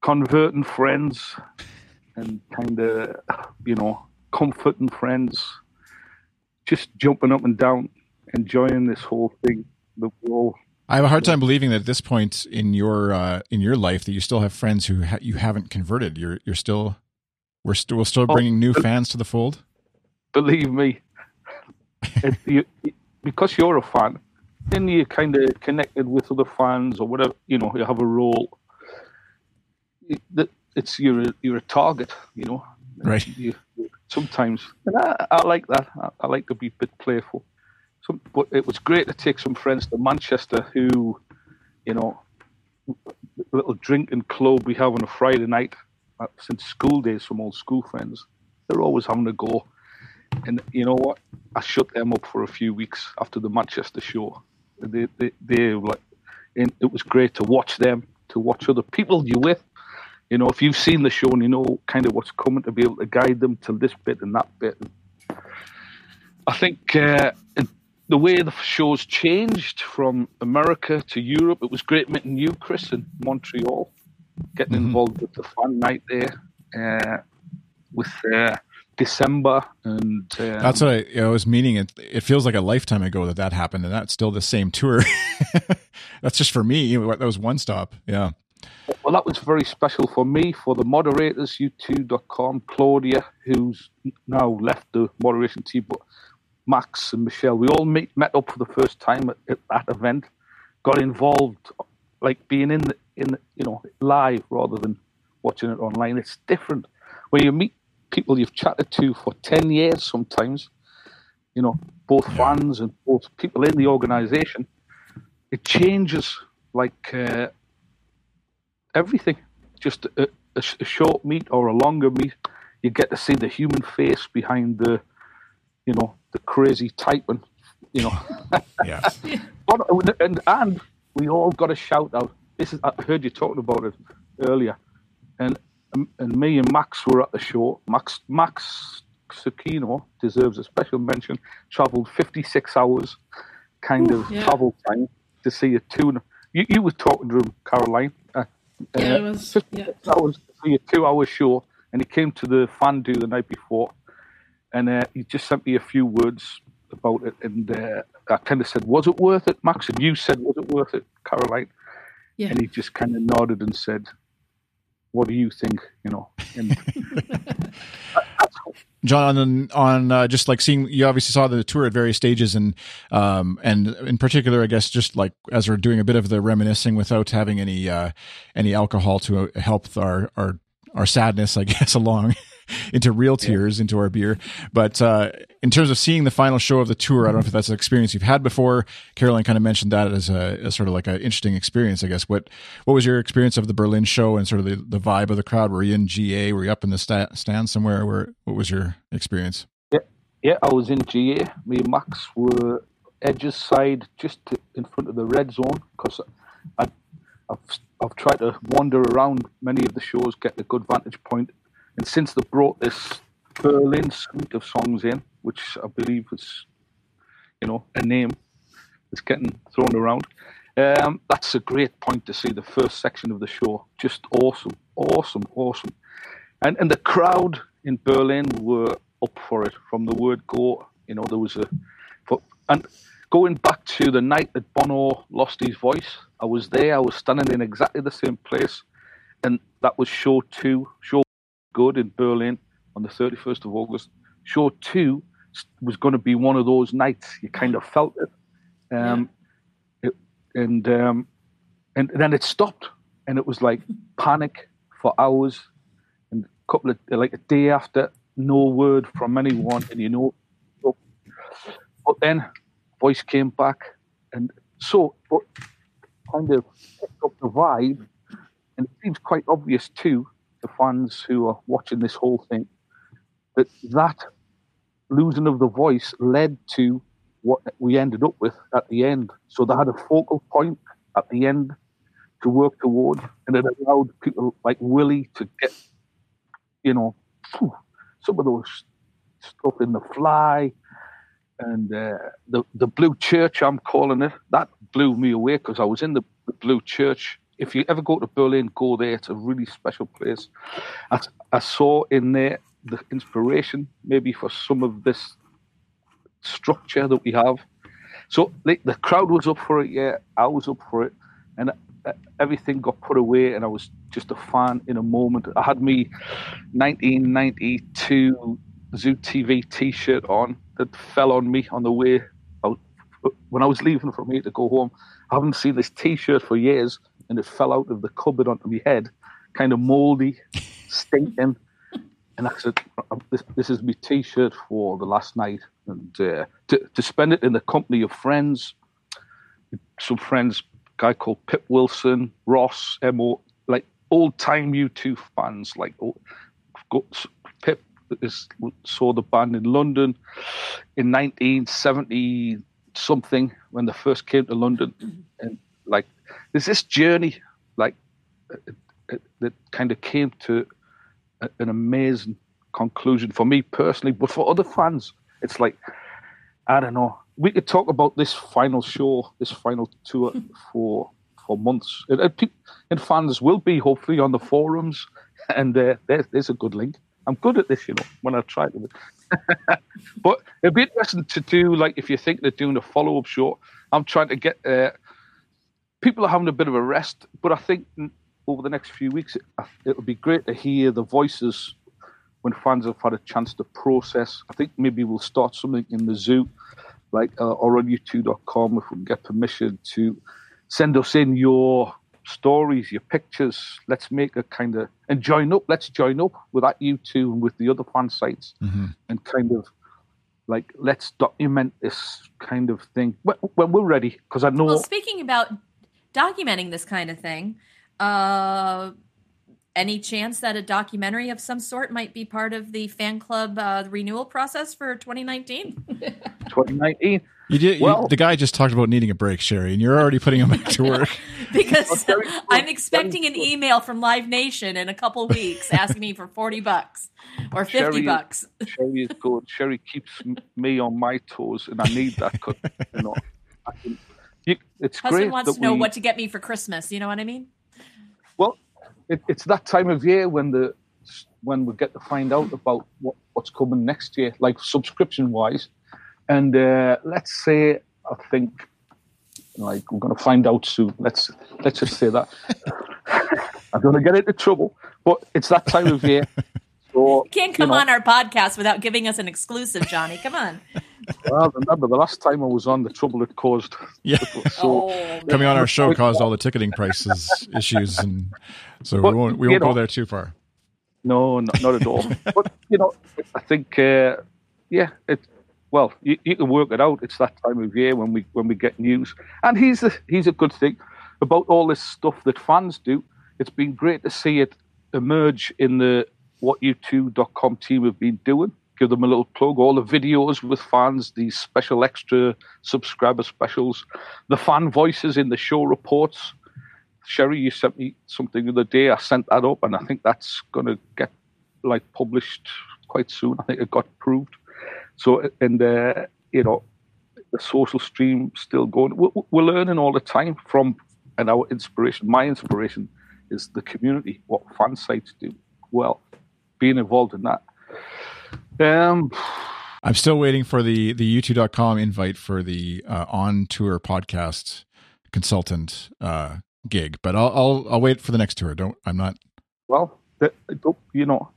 Speaker 6: converting friends, and kind of, you know, comforting friends, just jumping up and down, enjoying this whole thing. The whole
Speaker 1: I have a hard time believing that at this point in your uh, in your life that you still have friends who ha- you haven't converted. You're you're still we're still we're still bringing new fans to the fold.
Speaker 6: believe me, [LAUGHS] you, because you're a fan, then you're kind of connected with other fans or whatever. You know, you have a role. It, it's you're a, you're a target. You know,
Speaker 1: Right.
Speaker 6: You, sometimes, and I, I like that. I, I like to be a bit playful. Some, but it was great to take some friends to Manchester who, you know, little drinking club we have on a Friday night uh, since school days from old school friends. They're always having a go. And you know what? I shut them up for a few weeks after the Manchester show. They, they, they were like, and it was great to watch them, to watch other people you're with. You know, if you've seen the show and you know kind of what's coming, to be able to guide them to this bit and that bit. I think uh, the way the show's changed from America to Europe, it was great meeting you, Chris, in Montreal, getting involved with the fan night there, uh, with uh, December and um,
Speaker 1: That's what I, I was meaning. It it feels like a lifetime ago that that happened, and that's still the same tour. [LAUGHS] that's just for me. That was one stop. Yeah.
Speaker 6: Well, that was very special for me, for the moderators, u2.com, Claudia, who's now left the moderation team, but Max and Michelle, we all meet, met up for the first time at, at that event, got involved, like being in the, in the, you know, live rather than watching it online. It's different when you meet people you've chatted to for 10 years sometimes, you know, both fans and both people in the organization. It changes like, uh, everything. Just a, a, a short meet or a longer meet, you get to see the human face behind the, you know, the crazy typing. You know, [LAUGHS]
Speaker 1: Yeah. [LAUGHS]
Speaker 6: But- and and we all got a shout out. This is I heard you talking about it earlier, and and me and Max were at the show. Max Max Sakino deserves a special mention. Travelled 56 hours, kind of
Speaker 3: yeah.
Speaker 6: travel time to see a tune. You you were talking to him, Caroline. Uh,
Speaker 3: Yeah, it was.
Speaker 6: 56
Speaker 3: Yeah.
Speaker 6: hours to see a two-hour show, and he came to the fan do the night before, and uh, he just sent me a few words about it, and uh, I kind of said, "Was it worth it, Max?" And you said, "Was it worth it, Caroline?"
Speaker 3: Yeah.
Speaker 6: And he just kind of nodded and said, "What do you think?" You know, and [LAUGHS]
Speaker 1: John, on on uh, just like seeing you obviously saw the tour at various stages, and um, and in particular, I guess just like as we're doing a bit of the reminiscing without having any uh, any alcohol to help our our our sadness, I [LAUGHS] guess, along [LAUGHS] into real tears into our beer. But uh, in terms of seeing the final show of the tour, I don't know if that's an experience you've had before. Caroline kind of mentioned that as a as sort of like an interesting experience, I guess. What what was your experience of the Berlin show and sort of the, the vibe of the crowd? Were you in GA? Were you up in the sta- stand somewhere? Where what was your experience?
Speaker 6: yeah, I was in GA. Me and Max were edges side, just to, in front of the red zone, because I, I've I've tried to wander around many of the shows, get a good vantage point, and since they brought this Berlin suite of songs in, which I believe is, you know, a name that's getting thrown around. Um, that's a great point to see the first section of the show. Just awesome, awesome, awesome. And and the crowd in Berlin were up for it from the word go. You know, there was a, for, and going back to the night that Bono lost his voice, I was there. I was standing in exactly the same place, and that was show two, show good in Berlin on the 31st of August. Show two was going to be one of those nights. You kind of felt it. Um, it and um, and then it stopped, and it was like panic for hours, and a couple of like a day after, no word from anyone, and you know, but then voice came back, and so but kind of picked up the vibe, and it seems quite obvious too to fans who are watching this whole thing that that losing of the voice led to what we ended up with at the end. So they had a focal point at the end to work toward, and it allowed people like Willie to get, you know, some of those stuff in the fly and uh, the the blue church I'm calling it that blew me away because I was in the, the blue church. If you ever go to Berlin, go there. It's a really special place. I, I saw in there the inspiration maybe for some of this structure that we have. So the, the crowd was up for it, yeah. I was up for it, and uh, everything got put away, and I was just a fan in a moment. I had me 1992 Zoo TV T-shirt on that fell on me on the way out when I was leaving from here to go home. I haven't seen this T-shirt for years, and it fell out of the cupboard onto my head, kind of mouldy, [LAUGHS] stinking. And I said, this, this is my T-shirt for the last night, and uh, to to spend it in the company of friends, some friends, guy called Pip Wilson, Ross, Mo, like old time U2 fans, like oh, Pip is, saw the band in London in 1970 something when they first came to London, and like there's this journey, like that kind of came to an amazing conclusion for me personally, but for other fans, it's like I don't know. We could talk about this final show, this final tour [LAUGHS] for for months, and, and fans will be hopefully on the forums, [LAUGHS] and uh, there's there's a good link. I'm good at this, you know, when I try to. [LAUGHS] but it'd be interesting to do, like, if you think they're doing a follow up show, I'm trying to get. Uh, people are having a bit of a rest, but I think over the next few weeks, it, it'll be great to hear the voices when fans have had a chance to process. I think maybe we'll start something in the zoo, like uh, or on u2.com if we can get permission to send us in your stories, your pictures. Let's make a kind of and join up. Let's join up with that U2 and with the other fan sites
Speaker 1: mm-hmm.
Speaker 6: and kind of like let's document this kind of thing when, when we're ready. Because I know.
Speaker 2: Well, speaking about documenting this kind of thing, uh, any chance that a documentary of some sort might be part of the fan club uh, renewal process for 2019?
Speaker 6: 2019. [LAUGHS]
Speaker 1: You did.
Speaker 6: Well-
Speaker 1: you, the guy just talked about needing a break, Sherry, and you're already putting him back to work. [LAUGHS]
Speaker 2: because [LAUGHS] I'm expecting an email from Live Nation in a couple weeks asking me for 40 bucks or 50
Speaker 6: Sherry-
Speaker 2: bucks.
Speaker 6: Sherry is good. Sherry keeps me on my toes, and I need that. 'cause, you know, I can, you, it's
Speaker 2: Husband
Speaker 6: great
Speaker 2: wants to know
Speaker 6: we,
Speaker 2: what to get me for Christmas. You know what I mean?
Speaker 6: Well, it, it's that time of year when the when we get to find out about what, what's coming next year, like subscription wise. And uh, let's say I think like we're going to find out soon. Let's let's just say that. [LAUGHS] I'm going to get into trouble, but it's that time of year. [LAUGHS] So
Speaker 2: You can't
Speaker 6: you
Speaker 2: come
Speaker 6: know,
Speaker 2: on our podcast without giving us an exclusive, Johnny. Come on.
Speaker 6: Well, remember the last time I was on, the trouble it caused.
Speaker 1: Yeah. [LAUGHS]
Speaker 6: So
Speaker 2: oh,
Speaker 1: Coming on our show caused all the ticketing prices issues, and so
Speaker 6: But,
Speaker 1: we won't we won't go there too far.
Speaker 6: No, not, not at all. [LAUGHS] but you know, I think, uh, yeah, it. Well, you, you can work it out. It's that time of year when we when we get news, and he's the here's a good thing about all this stuff that fans do. It's been great to see it emerge in the what u2.com team have been doing. Give them a little plug. All the videos with fans, these special extra subscriber specials, the fan voices in the show reports Sherry, you sent me something the other day. I sent that up, and I think that's going to get like published quite soon. I think it got approved. So, and uh, you know, the social stream still going. We're, we're learning all the time from, and our inspiration, my inspiration, is the community. What fan sites do well, being involved in that. Um,
Speaker 1: I'm still waiting for the the U2.com invite for the uh, on tour podcast consultant uh, gig, but I'll, I'll I'll wait for the next tour. Don't I'm not.
Speaker 6: Well, you know,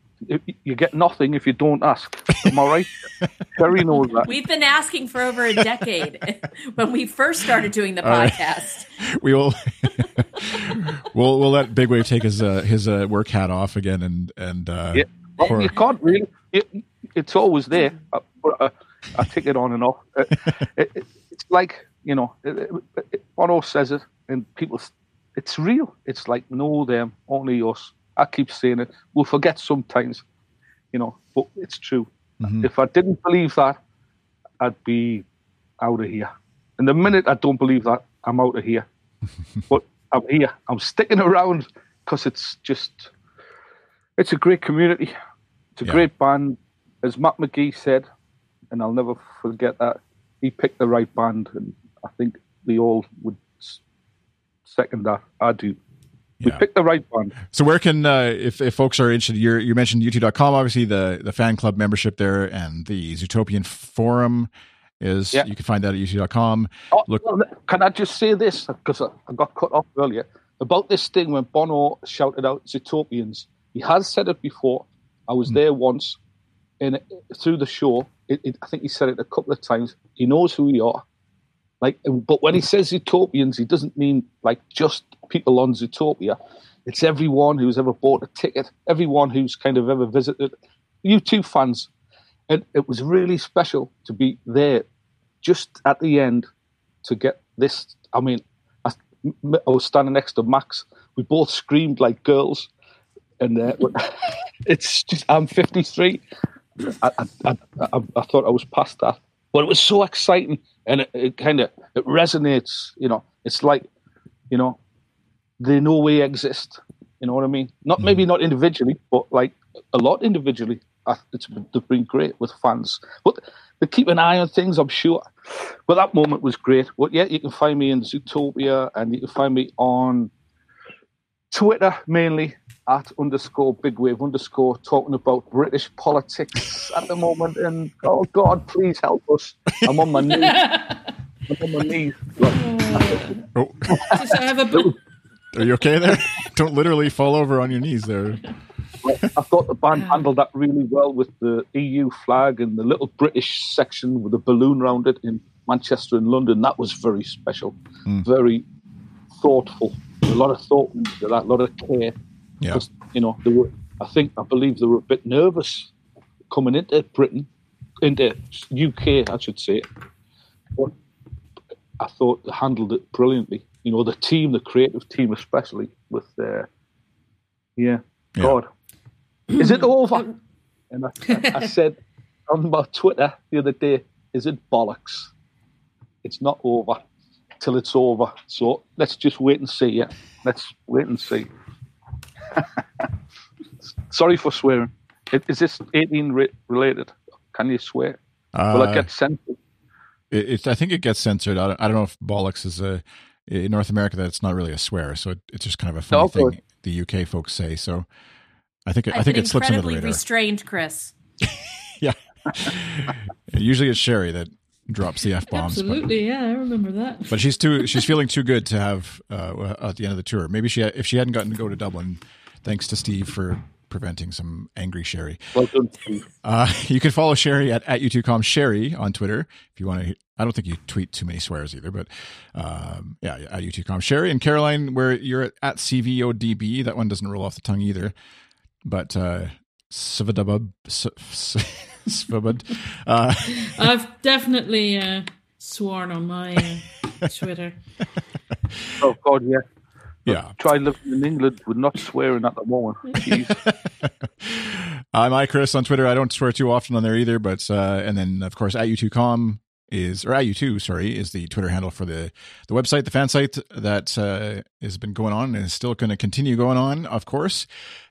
Speaker 6: you get nothing if you don't ask. Am I right? [LAUGHS] Terry knows that.
Speaker 2: We've been asking for over a decade [LAUGHS] when we first started doing the podcast.
Speaker 1: Right. [LAUGHS] We will. we'll we'll let Big Wave take his uh, his uh, work hat off again and and uh,
Speaker 6: yeah. well, for... you can't really. It, it's always there. I, I, I, take it on and off. It, [LAUGHS] it, it's like you know, Bono says it, and people. It's real. It's like no them, only us. I keep saying it. We'll forget sometimes, you know, but it's true. Mm-hmm. If I didn't believe that, I'd be out of here. And the minute I don't believe that, I'm out of here. [LAUGHS] but I'm here. I'm sticking around because it's just, it's a great community. It's a yeah. great band. As Matt McGee said, and I'll never forget that, he picked the right band. And I think we all would second that. I do. We yeah. picked the right band.
Speaker 1: So where can uh, if if folks are interested, you you mentioned U2.com, obviously the the fan club membership there, and the Zootopian forum is yeah. you can find that at U2.com.
Speaker 6: Oh, Look, can I just say this because I, I got cut off earlier about this thing when Bono shouted out Zootopians. He has said it before. I was mm. there once, and through the show, it, it, I think he said it a couple of times. He knows who we are. Like, but when he says Zootopians, he doesn't mean like just people on Zootopia. It's everyone who's ever bought a ticket, everyone who's kind of ever visited. U2 fans, and it was really special to be there, just at the end, to get this. I mean, I, I was standing next to Max. We both screamed like girls, and [LAUGHS] uh, [LAUGHS] it's just I'm 53. I, I, I, I, thought I was past that, but it was so exciting, and it, it kind of it resonates. You know, it's like you know they know we exist. You know what I mean? Not mm. maybe not individually, but like a lot individually. It's they've been great with fans, but they keep an eye on things. I'm sure. But that moment was great. But yeah, you can find me in Zootopia, and you can find me on Twitter mainly at underscore big wave underscore talking about British politics at the moment. And oh God, please help us. I'm on my [LAUGHS] knees. I'm on my knees.
Speaker 3: oh. I have a.
Speaker 1: Are you okay there? [LAUGHS] Don't literally fall over on your knees there.
Speaker 6: I thought the band handled that really well with the EU flag and the little British section with a balloon around it in Manchester and London. That was very special, mm. very thoughtful. A lot of thought into that, a lot of care.
Speaker 1: Yeah.
Speaker 6: You know, they were. I think I believe they were a bit nervous coming into Britain, into UK, I should say. But I thought they handled it brilliantly you know, the team, the creative team, especially with uh, yeah, yeah. God, is it over? And I, I [LAUGHS] said on my Twitter the other day, is it bollocks? It's not over till it's over. So let's just wait and see. Yeah, let's wait and see. [LAUGHS] Sorry for swearing. Is this 18 related? Can you swear? Uh, Will I get censored?
Speaker 1: It, I think it gets censored. I don't, I don't know if bollocks is a in North America that's not really a swear, so it, it's just kind of a funny no, thing the UK folks say. So I think
Speaker 2: I've
Speaker 1: I think it slips under the radar.
Speaker 2: Restrained, Chris. [LAUGHS]
Speaker 1: yeah. [LAUGHS] Usually it's Sherry that drops the f bombs.
Speaker 3: Absolutely, but, yeah, I remember that.
Speaker 1: But she's too [LAUGHS] she's feeling too good to have uh, at the end of the tour. Maybe she if she hadn't gotten to go to Dublin, thanks to Steve for preventing some angry Sherry.
Speaker 6: Welcome, Steve.
Speaker 1: Uh, you can follow Sherry at, at U2com Sherry on Twitter if you want to. I don't think you tweet too many swears either, but um, yeah, at U2com Sherry. And Caroline, where you're at, at CVODB, that one doesn't roll off the tongue either. But uh, [LAUGHS] Svabud,
Speaker 3: uh, [LAUGHS] I've definitely uh, sworn on my uh, [LAUGHS] Twitter.
Speaker 6: Oh, God, yeah.
Speaker 1: Yeah.
Speaker 6: Try living in England with not swearing at the moment.
Speaker 1: I'm I Chris on Twitter. I don't swear too often on there either, but uh, and then of course at U2com is, or at U2, sorry, is the Twitter handle for the, the website, the fan site that uh, has been going on and is still going to continue going on, of course.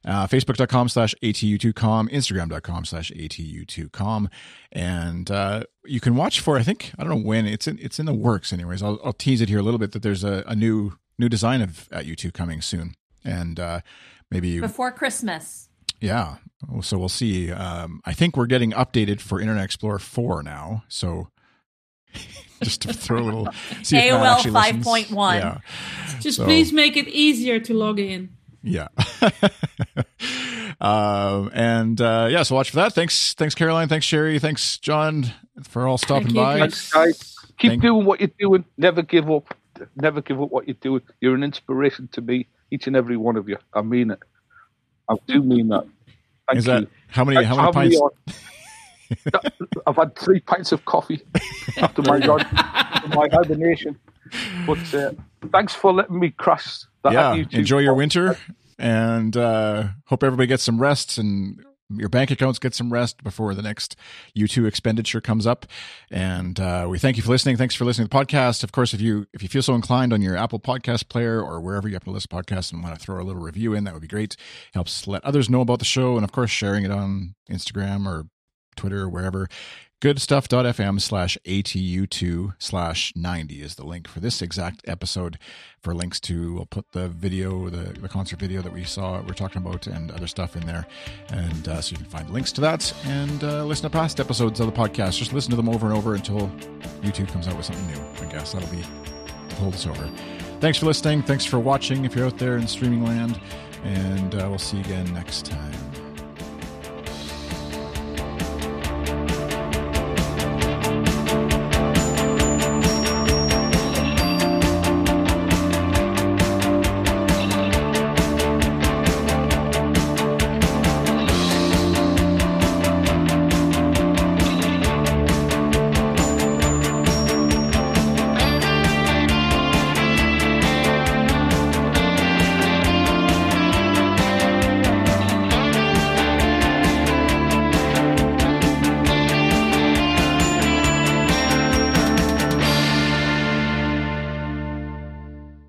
Speaker 1: Uh, Facebook.com slash ATU2com, Instagram.com slash ATU2com. And uh, you can watch for, I think, I don't know when, it's in, it's in the works anyways. I'll, I'll tease it here a little bit that there's a, a new new design of at U2 coming soon. And uh, maybe
Speaker 2: before Christmas.
Speaker 1: Yeah. So we'll see. Um, I think we're getting updated for Internet Explorer 4 now. So [LAUGHS] just to throw a little see
Speaker 2: AOL 5.1.
Speaker 1: Yeah.
Speaker 3: Just so, please make it easier to log in.
Speaker 1: Yeah. [LAUGHS] um, and uh, yeah, so watch for that. Thanks, thanks Caroline. Thanks Sherry. Thanks John for all stopping by.
Speaker 6: Thanks, guys. Keep Thank- doing what you're doing. Never give up. Never give up what you're doing. You're an inspiration to me, each and every one of you. I mean it. I do mean that. Thank
Speaker 1: Is that
Speaker 6: you.
Speaker 1: how many? How many pints? [LAUGHS]
Speaker 6: I've had three pints of coffee after my my hibernation. But uh, thanks for letting me crash. That
Speaker 1: yeah, enjoy your winter, and uh, hope everybody gets some rest and your bank accounts get some rest before the next U2 expenditure comes up. And uh, we thank you for listening. Thanks for listening to the podcast. Of course, if you if you feel so inclined on your Apple Podcast player or wherever you have to listen to podcasts and want to throw a little review in, that would be great. Helps let others know about the show, and of course, sharing it on Instagram or Twitter wherever. Goodstuff.fm slash ATU2 slash 90 is the link for this exact episode. For links to, we'll put the video, the, the concert video that we saw, we're talking about, and other stuff in there. And uh, so you can find links to that and uh, listen to past episodes of the podcast. Just listen to them over and over until U2 comes out with something new. I guess that'll be hold us over. Thanks for listening. Thanks for watching if you're out there in streaming land. And uh, we'll see you again next time.